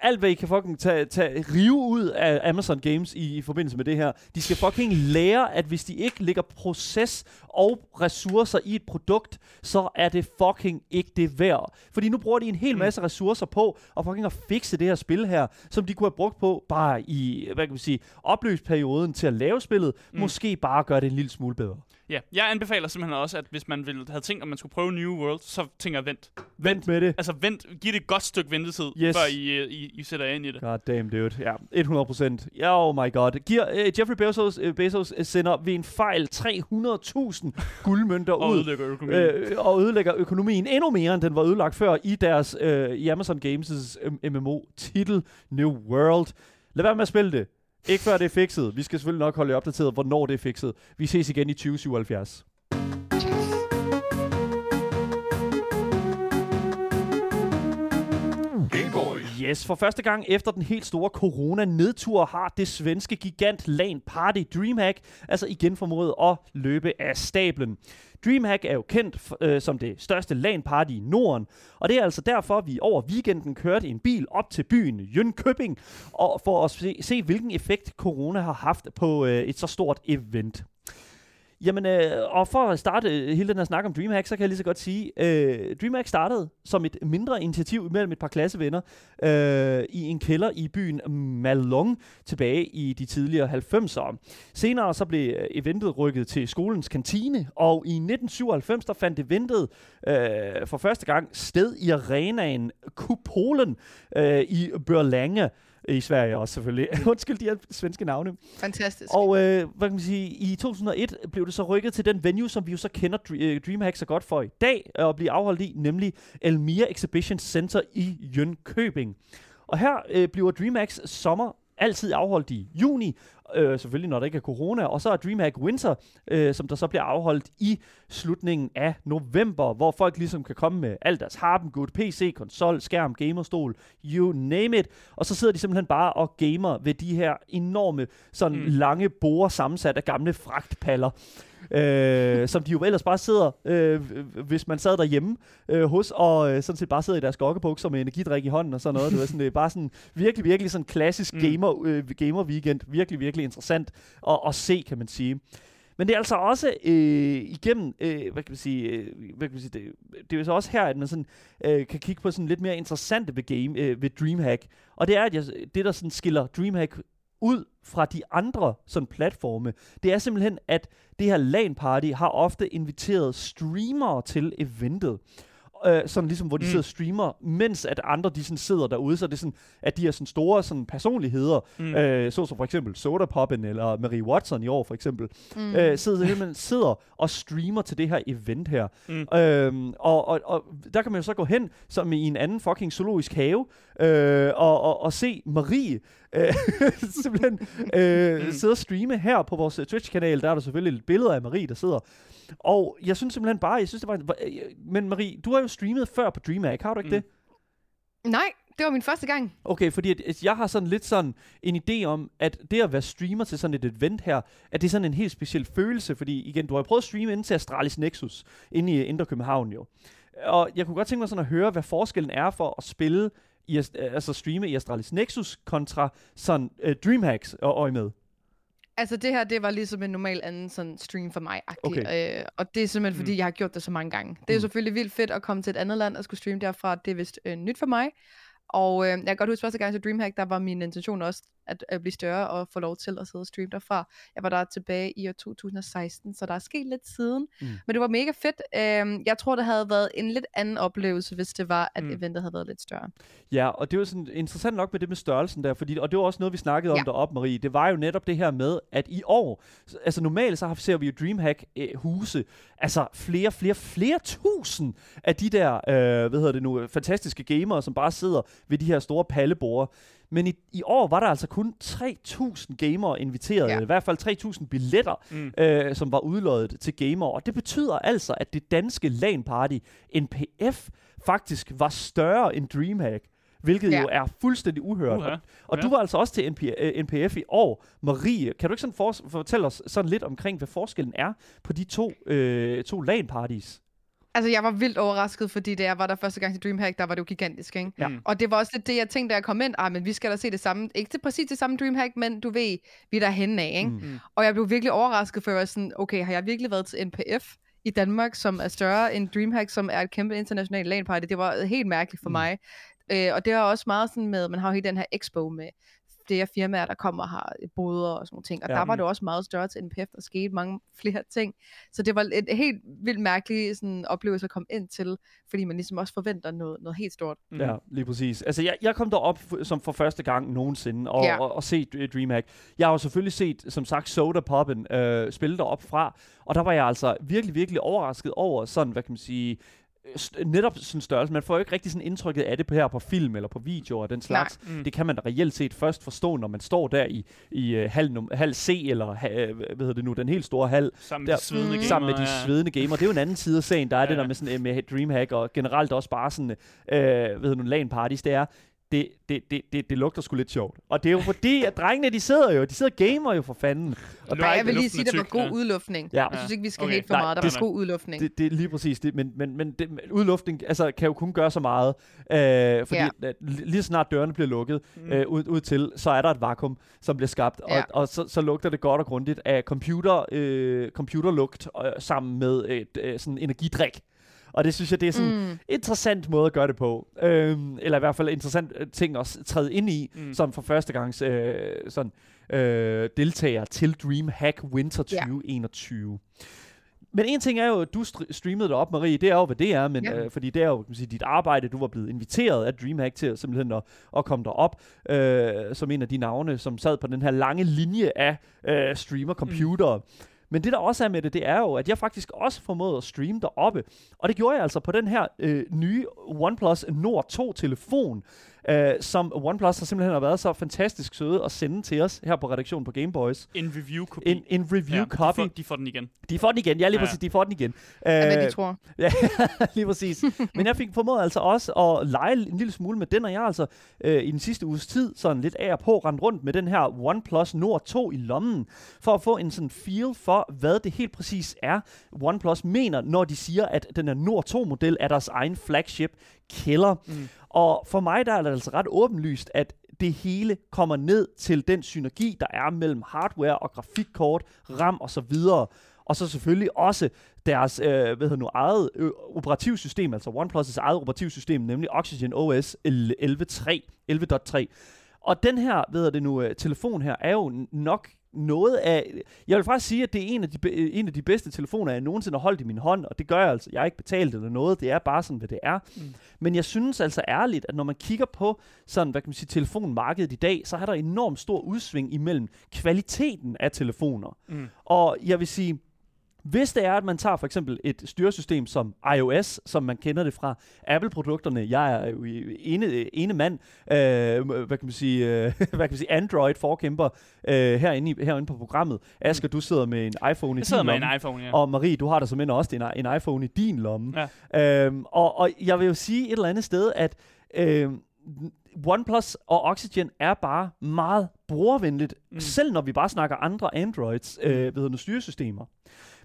alt hvad I kan fucking tage, tage, rive ud af Amazon Games i, i forbindelse med det her. De skal fucking lære, at hvis de ikke lægger proces og ressourcer i et produkt, så er det fucking ikke det værd. Fordi nu bruger de en hel Mm. masse ressourcer på at fucking at fikse det her spil her, som de kunne have brugt på bare i, hvad kan vi sige, opløbsperioden til at lave spillet. Mm. Måske bare gøre det en lille smule bedre. Ja, jeg anbefaler simpelthen også, at hvis man ville have tænkt, at man skulle prøve New World, så tænker jeg vent. Vent med det. Altså vent, giv det et godt stykke ventetid, Yes. før I, øh, I, I sætter jer ind i det. God damn, dude. Ja, 100 procent. Oh my god. Giver, uh, Jeffrey Bezos, uh, Bezos uh, sender ved en fejl 300.000 guldmønter Og ud. ødelægger økonomien. Øh, og ødelægger økonomien endnu mere, end den var ødelagt før i deres øh, i Amazon Games' øh, MMO-titel New World. Lad være med at spille det. Ikke før det er fikset. Vi skal selvfølgelig nok holde jer opdateret, hvornår det er fikset. Vi ses igen i 2077. Yes, for første gang efter den helt store corona-nedtur har det svenske gigant LAN Party DreamHack altså igen formået at løbe af stablen. DreamHack er jo kendt f- øh, som det største LAN-party i Norden, og det er altså derfor, vi over weekenden kørte en bil op til byen Jönköping, og for at se, se hvilken effekt corona har haft på øh, et så stort event. Jamen, øh, og for at starte øh, hele den her snak om DreamHack, så kan jeg lige så godt sige, øh, DreamHack startede som et mindre initiativ mellem et par klassevenner øh, i en kælder i byen Malong tilbage i de tidligere 90'ere. Senere så blev øh, eventet rykket til skolens kantine, og i 1997 der fandt eventet øh, for første gang sted i arenaen Kupolen øh, i Berlanga i Sverige også selvfølgelig. Undskyld de her svenske navne. Fantastisk. Og øh, hvad kan man sige, i 2001 blev det så rykket til den venue, som vi jo så kender øh, DreamHack så godt for i dag, øh, og blive afholdt i, nemlig Elmira Exhibition Center i Jönköping. Og her øh, bliver DreamHacks sommer altid afholdt i juni, øh, selvfølgelig når der ikke er corona, og så er DreamHack Winter, øh, som der så bliver afholdt i slutningen af november, hvor folk ligesom kan komme med alt deres harpengud, PC, konsol, skærm, gamerstol, you name it, og så sidder de simpelthen bare og gamer ved de her enorme, sådan mm. Lange borer sammensat af gamle fragtpaller. Øh, som de jo ellers bare sidder, øh, hvis man sad derhjemme øh, hos, og øh, sådan set bare sidder i deres gokkebukser med energidrik i hånden og sådan noget. Det, var sådan, det er bare sådan virkelig, virkelig sådan klassisk Mm. gamer, øh, gamer weekend. Virkelig, virkelig interessant at, at se, kan man sige. Men det er altså også øh, igennem, øh, hvad kan man sige, øh, hvad kan man sige det, det er jo så også her, at man sådan, øh, kan kigge på sådan lidt mere interessante ved, game, øh, ved DreamHack. Og det er, at jeg, det, der sådan skiller DreamHack ud fra de andre sådan platforme, det er simpelthen, at det her LAN-party har ofte inviteret streamere til eventet øh, sådan ligesom, hvor de mm. sidder og streamer, mens at andre de sådan sidder derude, så det er sådan, at de er sådan store sådan personligheder, mm. øh, så som for eksempel Soda Poppen eller Marie Watson i år for eksempel, mm. øh, sidder, simpelthen, sidder og streamer til det her event her. Mm. Øhm, og, og, og der kan man jo så gå hen som i en anden fucking zoologisk have, øh, og, og, og se Marie øh, simpelthen øh, mm. sidde og streame her på vores Twitch-kanal. Der er der selvfølgelig et billede af Marie, der sidder og jeg synes simpelthen bare, jeg synes det var... Øh, men Marie, du har jo streamet før på DreamHack, har du ikke mm. det? Nej, det var min første gang. Okay, fordi at, jeg har sådan lidt sådan en idé om, at det at være streamer til sådan et event her, at det er sådan en helt speciel følelse, fordi igen, du har jo prøvet at streame ind til Astralis Nexus, inde i Indre København jo. Og jeg kunne godt tænke mig sådan at høre, hvad forskellen er for at spille, i, altså streame i Astralis Nexus kontra sådan uh, Dreamhacks og øje med. Altså det her, det var ligesom en normal anden sådan stream for mig. Okay. Øh, og det er simpelthen, fordi mm. jeg har gjort det så mange gange. Det er mm. selvfølgelig vildt fedt at komme til et andet land og skulle streame derfra. Det er vist øh, nyt for mig. Og øh, jeg kan godt huske første gang til Dreamhack, der var min intention også at, at blive større og få lov til at sidde og streame derfra. Jeg var der tilbage i år 2016, så der er sket lidt siden. Mm. Men det var mega fedt. Øh, jeg tror, det havde været en lidt anden oplevelse, hvis det var, at mm. eventet havde været lidt større. Ja, og det var sådan interessant nok med det med størrelsen der, fordi, og det var også noget, vi snakkede om ja. deroppe, Marie. Det var jo netop det her med, at i år, altså normalt så ser vi jo Dreamhack øh, huse, altså flere, flere, flere tusind af de der, øh, hvad hedder det nu, fantastiske gamere, som bare sidder ved de her store pallebord. Men i, i år var der altså kun 3.000 gamere inviteret, ja. i hvert fald 3.000 billetter, mm. øh, som var udløjet til gamere. Og det betyder altså, at det danske LAN-party, NPF, faktisk var større end Dreamhack hvilket ja. jo er fuldstændig uhørt. Uh-huh. Og, og ja. du var altså også til NP, uh, øh, NPF i år. Marie, kan du ikke sådan for, fortælle os sådan lidt omkring, hvad forskellen er på de to, øh, to LAN-parties? Altså, jeg var vildt overrasket, fordi da jeg var der første gang til Dreamhack, der var det jo gigantisk, ikke? Ja. Og det var også lidt det, jeg tænkte, da jeg kom ind. Ah, men vi skal da se det samme. Ikke til præcis det samme Dreamhack, men du ved, vi er der henne af, ikke? Mm. mm. Og jeg blev virkelig overrasket, for jeg var sådan, okay, har jeg virkelig været til NPF i Danmark, som er større end Dreamhack, som er et kæmpe internationalt LAN-party? Det var helt mærkeligt for mm. mig. Øh, og det er også meget sådan med, man har jo hele den her expo med flere firmaer, der kommer og har boder og sådan nogle ting. Og ja. der var det også meget større til NPF, der skete mange flere ting. Så det var et helt vildt mærkeligt sådan, oplevelse at komme ind til, fordi man ligesom også forventer noget, noget helt stort. Mm. Ja, lige præcis. Altså, jeg, jeg kom derop som for første gang nogensinde og, ja. og, og set DreamHack. Jeg har jo selvfølgelig set, som sagt, Soda Poppen øh, spille derop fra, og der var jeg altså virkelig, virkelig overrasket over sådan, hvad kan man sige, netop sådan størrelse. Man får jo ikke rigtig sådan indtrykket af det på her på film eller på video og den slags. Mm. Det kan man da reelt set først forstå, når man står der i, i uh, hal, hal C, eller uh, hvad hedder det nu, den helt store hal. Sammen med der, de svedende gamer. Sammen med de svedende gamer. Det er jo en anden side af sagen. Der er ja. det der med, sådan, med Dreamhack, og generelt også bare sådan, uh, hvad hedder nu, LAN parties. Det er, det, det, det, det, det lugter sgu lidt sjovt. Og det er jo fordi, at drengene, de sidder jo, de sidder gamer jo for fanden. Og der, jeg vil lige sige, at det var god udluftning. Ja. Jeg synes ikke, vi skal okay. helt for meget. Der var god udluftning. Det, det er lige præcis det. Men, men, men det, udluftning altså, kan jo kun gøre så meget. Øh, fordi ja. lige snart dørene bliver lukket mm. øh, ud, ud til, så er der et vakuum, som bliver skabt. Ja. Og, og så, så lugter det godt og grundigt af computer, øh, computerlugt øh, sammen med et øh, sådan energidrik. Og det synes jeg, det er sådan en mm. interessant måde at gøre det på. Øhm, eller i hvert fald interessant øh, ting at træde ind i, mm. som for første gang øh, sådan, øh, deltager til DreamHack Winter 2021. Ja. Men en ting er jo, at du streamede det op, Marie. Det er jo, hvad det er. Men, ja. øh, fordi det er jo kan man sige, dit arbejde. Du var blevet inviteret af DreamHack til simpelthen at, at komme derop. Øh, som en af de navne, som sad på den her lange linje af øh, streamer-computere. Mm. Men det der også er med det, det er jo, at jeg faktisk også formåede at streame deroppe. Og det gjorde jeg altså på den her øh, nye OnePlus Nord 2 telefon, øh, som OnePlus har simpelthen har været så fantastisk søde at sende til os her på redaktionen på Gameboys. En review copy. En, en review ja, copy. De får, de får den igen. De får den igen, ja lige ja. præcis, de får den igen. Ja, hvad de øh, tror. Ja, lige præcis. Men jeg fik formået altså også at lege en lille smule med den, og jeg altså øh, i den sidste uges tid sådan lidt af og på rendt rundt med den her OnePlus Nord 2 i lommen, for at få en sådan feel for, hvad det helt præcis er, OnePlus mener, når de siger, at den her Nord 2-model er deres egen flagship killer. Mm. Og for mig der er det altså ret åbenlyst, at det hele kommer ned til den synergi, der er mellem hardware og grafikkort, RAM og så videre. Og så selvfølgelig også deres øh, hvad hedder nu, eget øh, operativsystem, altså OnePlus' eget operativsystem, nemlig Oxygen OS 11.3. 11.3. Og den her, ved det nu, øh, telefon her, er jo nok noget af... Jeg vil faktisk sige, at det er en af de, en af de bedste telefoner, jeg nogensinde har holdt i min hånd, og det gør jeg altså. Jeg har ikke betalt eller noget, det er bare sådan, hvad det er. Mm. Men jeg synes altså ærligt, at når man kigger på sådan, hvad kan man sige, telefonmarkedet i dag, så er der enormt stor udsving imellem kvaliteten af telefoner. Mm. Og jeg vil sige, hvis det er, at man tager for eksempel et styresystem som iOS, som man kender det fra Apple-produkterne, jeg er jo ene, ene mand, øh, hvad kan man sige, øh, hvad kan man sige Android-forkæmper øh, herinde, i, herinde på programmet. Asger, du sidder med en iPhone i jeg sidder din med lomme, en iPhone, ja. og Marie, du har da som også en, en iPhone i din lomme. Ja. Øhm, og, og jeg vil jo sige et eller andet sted, at øh, OnePlus og Oxygen er bare meget brugervenligt, mm. selv når vi bare snakker andre Androids, øh, ved styresystemer.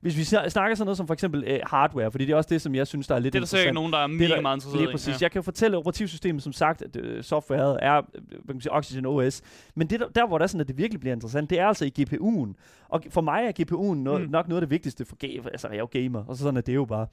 Hvis vi snakker sådan noget som for eksempel øh, hardware, fordi det er også det, som jeg synes, der er lidt Det er der sikkert nogen, der er mega der, meget interesseret lige præcis. Ja. Jeg kan fortælle operativsystemet, som sagt, at øh, softwaret er øh, hvad kan man sige, Oxygen OS. Men det, der, der, hvor der er sådan, at det virkelig bliver interessant, det er altså i GPU'en. Og for mig er GPU'en no, mm. nok noget af det vigtigste for gamer. Altså, jeg er jo gamer, og så sådan er det jo bare.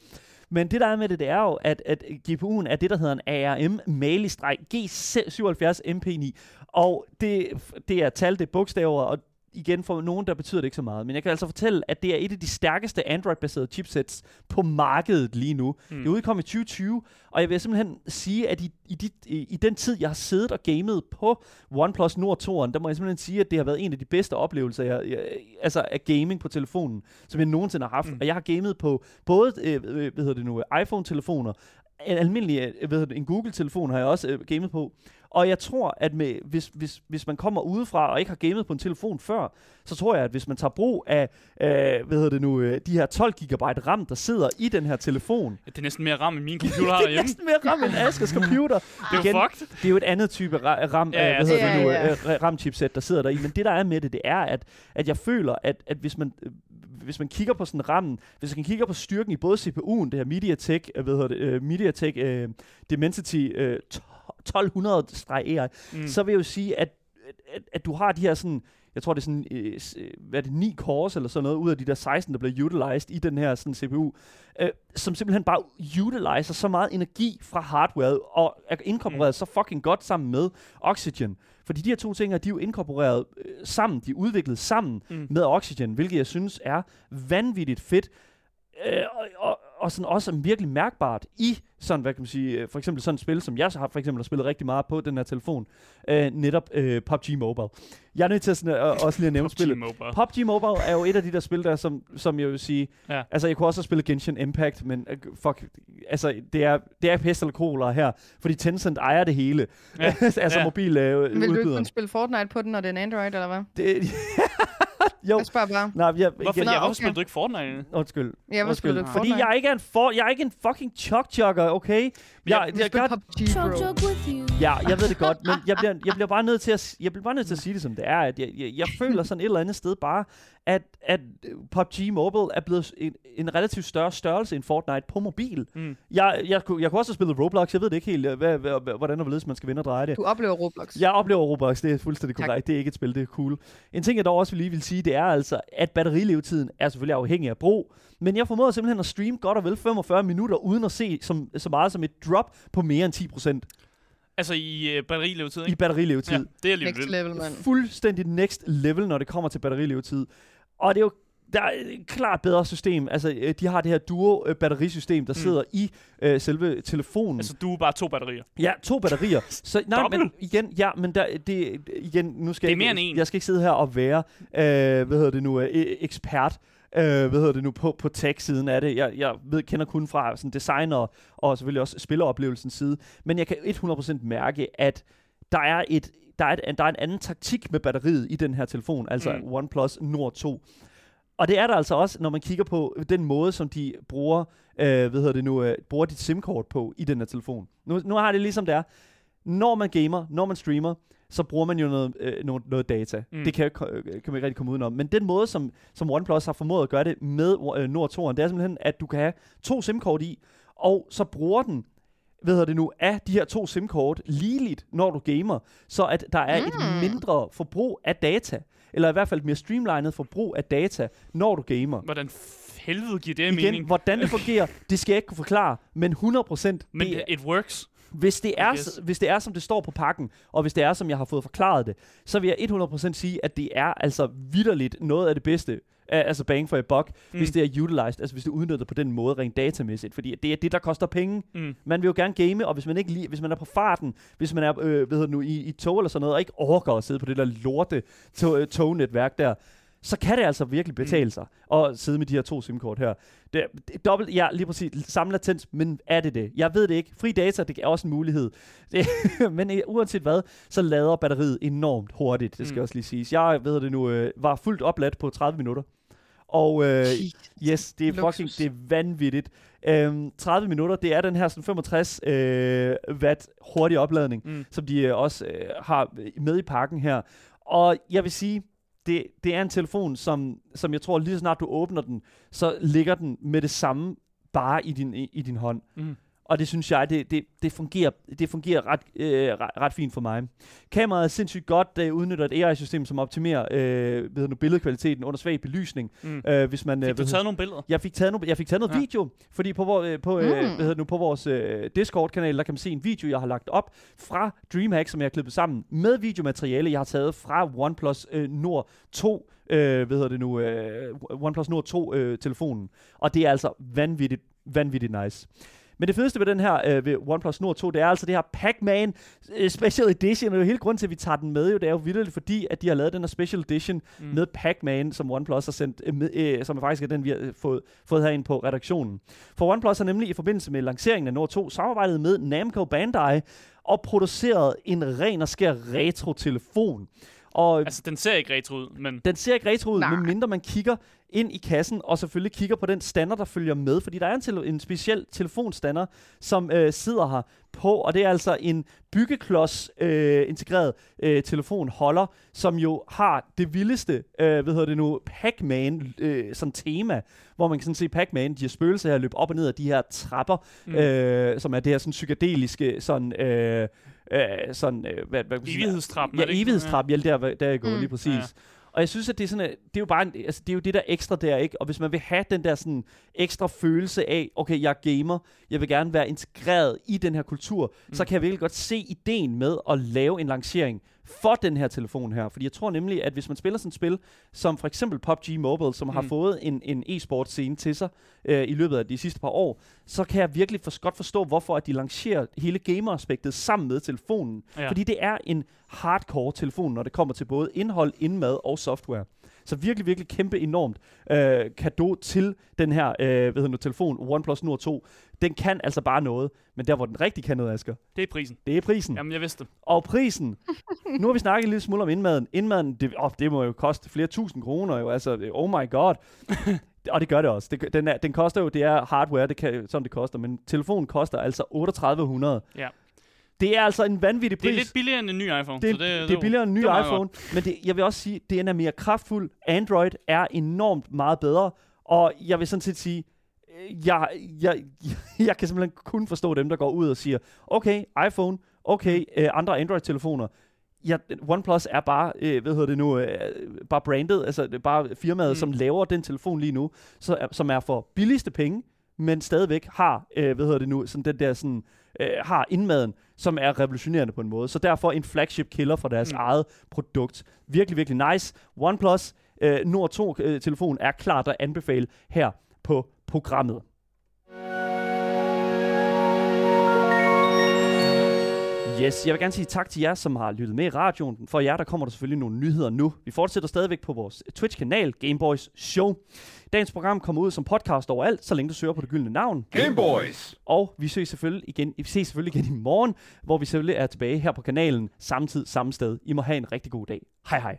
Men det der er med det, det er jo, at, at GPU'en er det, der hedder en ARM Mali-G77 MP9. Og det, det er tal, det er bogstaver, og igen for nogen, der betyder det ikke så meget. Men jeg kan altså fortælle, at det er et af de stærkeste Android-baserede chipsets på markedet lige nu. Mm. Det udkom i 2020, og jeg vil simpelthen sige, at i, i, de, i, i den tid, jeg har siddet og gamet på OnePlus Nord 2'eren, der må jeg simpelthen sige, at det har været en af de bedste oplevelser jeg, jeg, altså af gaming på telefonen, som jeg nogensinde har haft. Mm. Og jeg har gamet på både øh, øh hvad hedder det nu, iPhone-telefoner, en almindelig øh, hvad hedder det, en Google-telefon har jeg også øh, gamet på. Og jeg tror, at med, hvis, hvis, hvis man kommer udefra og ikke har gamet på en telefon før, så tror jeg, at hvis man tager brug af øh, hvad hedder det nu, øh, de her 12 GB RAM, der sidder i den her telefon. Ja, det er næsten mere RAM, end min computer har det er næsten mere RAM, end Askers computer. det er jo fucked. Det er jo et andet type RAM, ja, ja, hvad hedder ja, det nu, ja. Øh, RAM-chipset, der sidder der i. Men det, der er med det, det er, at, at jeg føler, at, at hvis man hvis man kigger på sådan rammen, hvis man kigger på styrken i både CPU'en, det her MediaTek, øh, hvad hedder det, uh, MediaTek uh, Dimensity uh, 1200-AI, mm. så vil jeg jo sige, at, at, at du har de her sådan, jeg tror det er sådan, øh, hvad er det, 9 cores eller sådan noget, ud af de der 16, der bliver utilized i den her sådan CPU, øh, som simpelthen bare utiliser så meget energi fra hardware, og er inkorporeret mm. så fucking godt sammen med Oxygen. Fordi de her to ting, de er jo inkorporeret øh, sammen, de er udviklet sammen mm. med Oxygen, hvilket jeg synes er vanvittigt fedt. Øh, og, og, og sådan også virkelig mærkbart i sådan, hvad kan man sige, øh, for eksempel sådan et spil, som jeg så har for eksempel har spillet rigtig meget på den her telefon, øh, netop øh, PUBG Mobile. Jeg er nødt til at sådan, øh, også lige at nævne spillet. Mobile. PUBG Mobile er jo et af de der spil, der, som, som jeg vil sige, ja. altså jeg kunne også have spillet Genshin Impact, men uh, fuck, altså det er, det er pest eller cola her, fordi Tencent ejer det hele. Ja. altså ja. mobil øh, Vil du ikke kunne spille Fortnite på den, når det er en Android, eller hvad? Det, jo. Jeg spørger bare. Nej, jeg, hvorfor, jeg, hvorfor okay. spiller du ikke Fortnite? Undskyld. Ja, hvorfor spiller du ikke Fordi jeg ikke er en, for, jeg er ikke en fucking chok okay? Jeg, jeg, jeg, jeg PUBG, bro. Ja, jeg ved det godt, men jeg bliver, jeg bliver bare nødt til at, jeg bliver bare nødt til at sige det, som det er. At jeg, jeg, jeg føler sådan et eller andet sted bare, at, at PUBG Mobile er blevet en, en relativt større størrelse end Fortnite på mobil. Mm. Jeg, jeg, jeg, jeg kunne også have spillet Roblox. Jeg ved det ikke helt, hvad, hvad, hvordan og hvorledes man skal vende og dreje det. Du oplever Roblox. Jeg oplever Roblox, det er fuldstændig korrekt. Det er ikke et spil, det er cool. En ting, jeg dog også lige vil sige, det er altså, at batterilevetiden er selvfølgelig afhængig af brug. Men jeg formåede simpelthen at streame godt og vel 45 minutter, uden at se som, så meget som et drop på mere end 10 procent. Altså i uh, batterilevetid, ikke? I batterilevetid. Ja, det er lige Next level, man. Fuldstændig next level, når det kommer til batterilevetid. Og det er jo der er et klart bedre system. Altså, øh, de har det her duo-batterisystem, der mm. sidder i øh, selve telefonen. Altså, du er bare to batterier? Ja, to batterier. Så, nej, men igen, ja, men der, det, igen, nu skal det er jeg, mere end en. jeg skal ikke sidde her og være, øh, hvad hedder det nu, øh, ekspert øh, hvad hedder det nu, på, på tech-siden af det. Jeg, jeg ved, kender kun fra sådan designer og selvfølgelig også spilleroplevelsen side, men jeg kan 100% mærke, at der er et der er, et, der er en anden taktik med batteriet i den her telefon, altså mm. OnePlus Nord 2. Og det er der altså også, når man kigger på den måde, som de bruger, øh, hvad hedder det nu, øh, bruger dit SIM-kort på i den her telefon. Nu, nu har det ligesom det er. Når man gamer, når man streamer, så bruger man jo noget, øh, noget, noget data. Mm. Det kan, kan man ikke rigtig komme udenom. Men den måde, som, som OnePlus har formået at gøre det med øh, Nord 2'eren, det er simpelthen, at du kan have to SIM-kort i, og så bruger den hvad hedder det nu, af de her to SIM-kort ligeligt, når du gamer, så at der er mm. et mindre forbrug af data eller i hvert fald et mere streamlined forbrug af data, når du gamer. Hvordan helvede giver det Igen, mening? hvordan det fungerer, det skal jeg ikke kunne forklare, men 100% Men det, it works. Hvis det, er, hvis det er, som det står på pakken, og hvis det er, som jeg har fået forklaret det, så vil jeg 100% sige, at det er altså vidderligt noget af det bedste, altså bang for a buck, mm. hvis det er utilized, altså hvis det er udnyttet på den måde rent datamæssigt, fordi det er det, der koster penge. Mm. Man vil jo gerne game, og hvis man ikke lige, hvis man er på farten, hvis man er øh, ved nu, i, i tog eller sådan noget, og ikke orker at sidde på det der lorte tog, øh, tognetværk der, så kan det altså virkelig betale mm. sig at sidde med de her to SIM-kort her. Det, det, dobbelt, ja, lige præcis, samme latens, men er det det? Jeg ved det ikke. Fri data, det er også en mulighed. Det, men uh, uanset hvad, så lader batteriet enormt hurtigt, det skal mm. også lige siges. Jeg ved det nu, uh, var fuldt opladt på 30 minutter. Og uh, yes, det er fucking, det er vanvittigt. Um, 30 minutter, det er den her sådan 65 uh, watt hurtig opladning, mm. som de uh, også uh, har med i pakken her. Og jeg vil sige, det, det er en telefon, som, som jeg tror, lige så snart du åbner den, så ligger den med det samme bare i din, i, i din hånd. Mm. Og det synes jeg, det, det, det fungerer, det fungerer ret, øh, ret, ret fint for mig. Kameraet er sindssygt godt, det udnytter et AI-system, som optimerer øh, ved nu, billedkvaliteten under svag belysning. Mm. Øh, hvis man, fik øh, du taget nogle billeder? Jeg fik taget, nogle, jeg fik taget noget ja. video, fordi på, vor, øh, på, øh, mm. hvad nu, på vores øh, Discord-kanal, der kan man se en video, jeg har lagt op fra DreamHack, som jeg har klippet sammen med videomateriale, jeg har taget fra OnePlus øh, Nord 2 øh, hvad hedder det nu, øh, OnePlus Nord 2 øh, telefonen. Og det er altså vanvittigt, vanvittigt nice. Men det fedeste ved den her, øh, ved OnePlus Nord 2, det er altså det her Pac-Man øh, Special Edition, og hele grunden til, at vi tager den med, jo, det er jo vildt, fordi, at de har lavet den her Special Edition mm. med Pac-Man, som OnePlus har sendt, øh, med, øh, som er faktisk er den, vi har øh, fået, fået herinde på redaktionen. For OnePlus har nemlig i forbindelse med lanceringen af Nord 2 samarbejdet med Namco Bandai og produceret en ren og skær retro-telefon. Og altså, den ser ikke retro ud, men... Den ser ikke retro ud, Nej. medmindre man kigger ind i kassen, og selvfølgelig kigger på den stander, der følger med, fordi der er en, tele- en speciel telefonstander, som øh, sidder her på, og det er altså en byggeklods øh, integreret øh, telefonholder, som jo har det vildeste, øh, hvad hedder det nu, Pac-Man øh, som tema, hvor man kan sådan se Pac-Man, de her spøgelser her, løbe op og ned af de her trapper, mm. øh, som er det her sådan psykedeliske, sådan... Øh, øh, sådan, øh, hvad, hvad, evighedstrappen. Ja, evighedstrappen, ja, der, der er gået mm. lige præcis. Ja. Og jeg synes, at det er, sådan, at det er jo bare en, altså, det er jo det der ekstra der, ikke? Og hvis man vil have den der sådan ekstra følelse af, okay, jeg er gamer, jeg vil gerne være integreret i den her kultur, mm. så kan jeg virkelig godt se ideen med at lave en lancering for den her telefon her. Fordi jeg tror nemlig, at hvis man spiller sådan et spil, som for eksempel PUBG Mobile, som mm. har fået en, en e-sport scene til sig øh, i løbet af de sidste par år, så kan jeg virkelig for, godt forstå, hvorfor at de lancerer hele gamer-aspektet sammen med telefonen. Ja. Fordi det er en hardcore telefon, når det kommer til både indhold, indmad og software. Så virkelig, virkelig kæmpe enormt øh, kado til den her øh, hvad hedder telefon, OnePlus Nord 2. Den kan altså bare noget, men der hvor den rigtig kan noget, Asger. Det er prisen. Det er prisen. Jamen, jeg vidste det. Og prisen, nu har vi snakket en lille smule om indmaden. Indmaden, det, oh, det må jo koste flere tusind kroner jo, altså, oh my god. og det gør det også. Det, den, er, den koster jo, det er hardware, det kan, som det koster, men telefonen koster altså 3800. Ja. Det er altså en vanvittig pris. Det er lidt billigere end en ny iPhone. Det, så det, det er billigere end en ny iPhone, men det, jeg vil også sige, det er mere kraftfuld. Android er enormt meget bedre, og jeg vil sådan set sige, øh, jeg, jeg, jeg kan simpelthen kun forstå dem, der går ud og siger, okay, iPhone, okay, øh, andre Android-telefoner, ja, OnePlus er bare, øh, hvad hedder det nu, øh, bare brandet, altså det er bare firmaet, mm. som laver den telefon lige nu, så, som er for billigste penge, men stadigvæk har, øh, hvad hedder det nu, sådan den der sådan, øh, har indmaden, som er revolutionerende på en måde. Så derfor en flagship killer for deres mm. eget produkt. Virkelig, virkelig nice. OnePlus øh, Nord 2 øh, telefon er klart at anbefale her på programmet. Yes, jeg vil gerne sige tak til jer, som har lyttet med i radioen. For jer, der kommer der selvfølgelig nogle nyheder nu. Vi fortsætter stadigvæk på vores Twitch-kanal, Gameboys Show. Dagens program kommer ud som podcast overalt, så længe du søger på det gyldne navn. Gameboys! Og vi ses selvfølgelig igen, vi ses selvfølgelig igen i morgen, hvor vi selvfølgelig er tilbage her på kanalen, samtidig samme sted. I må have en rigtig god dag. Hej hej.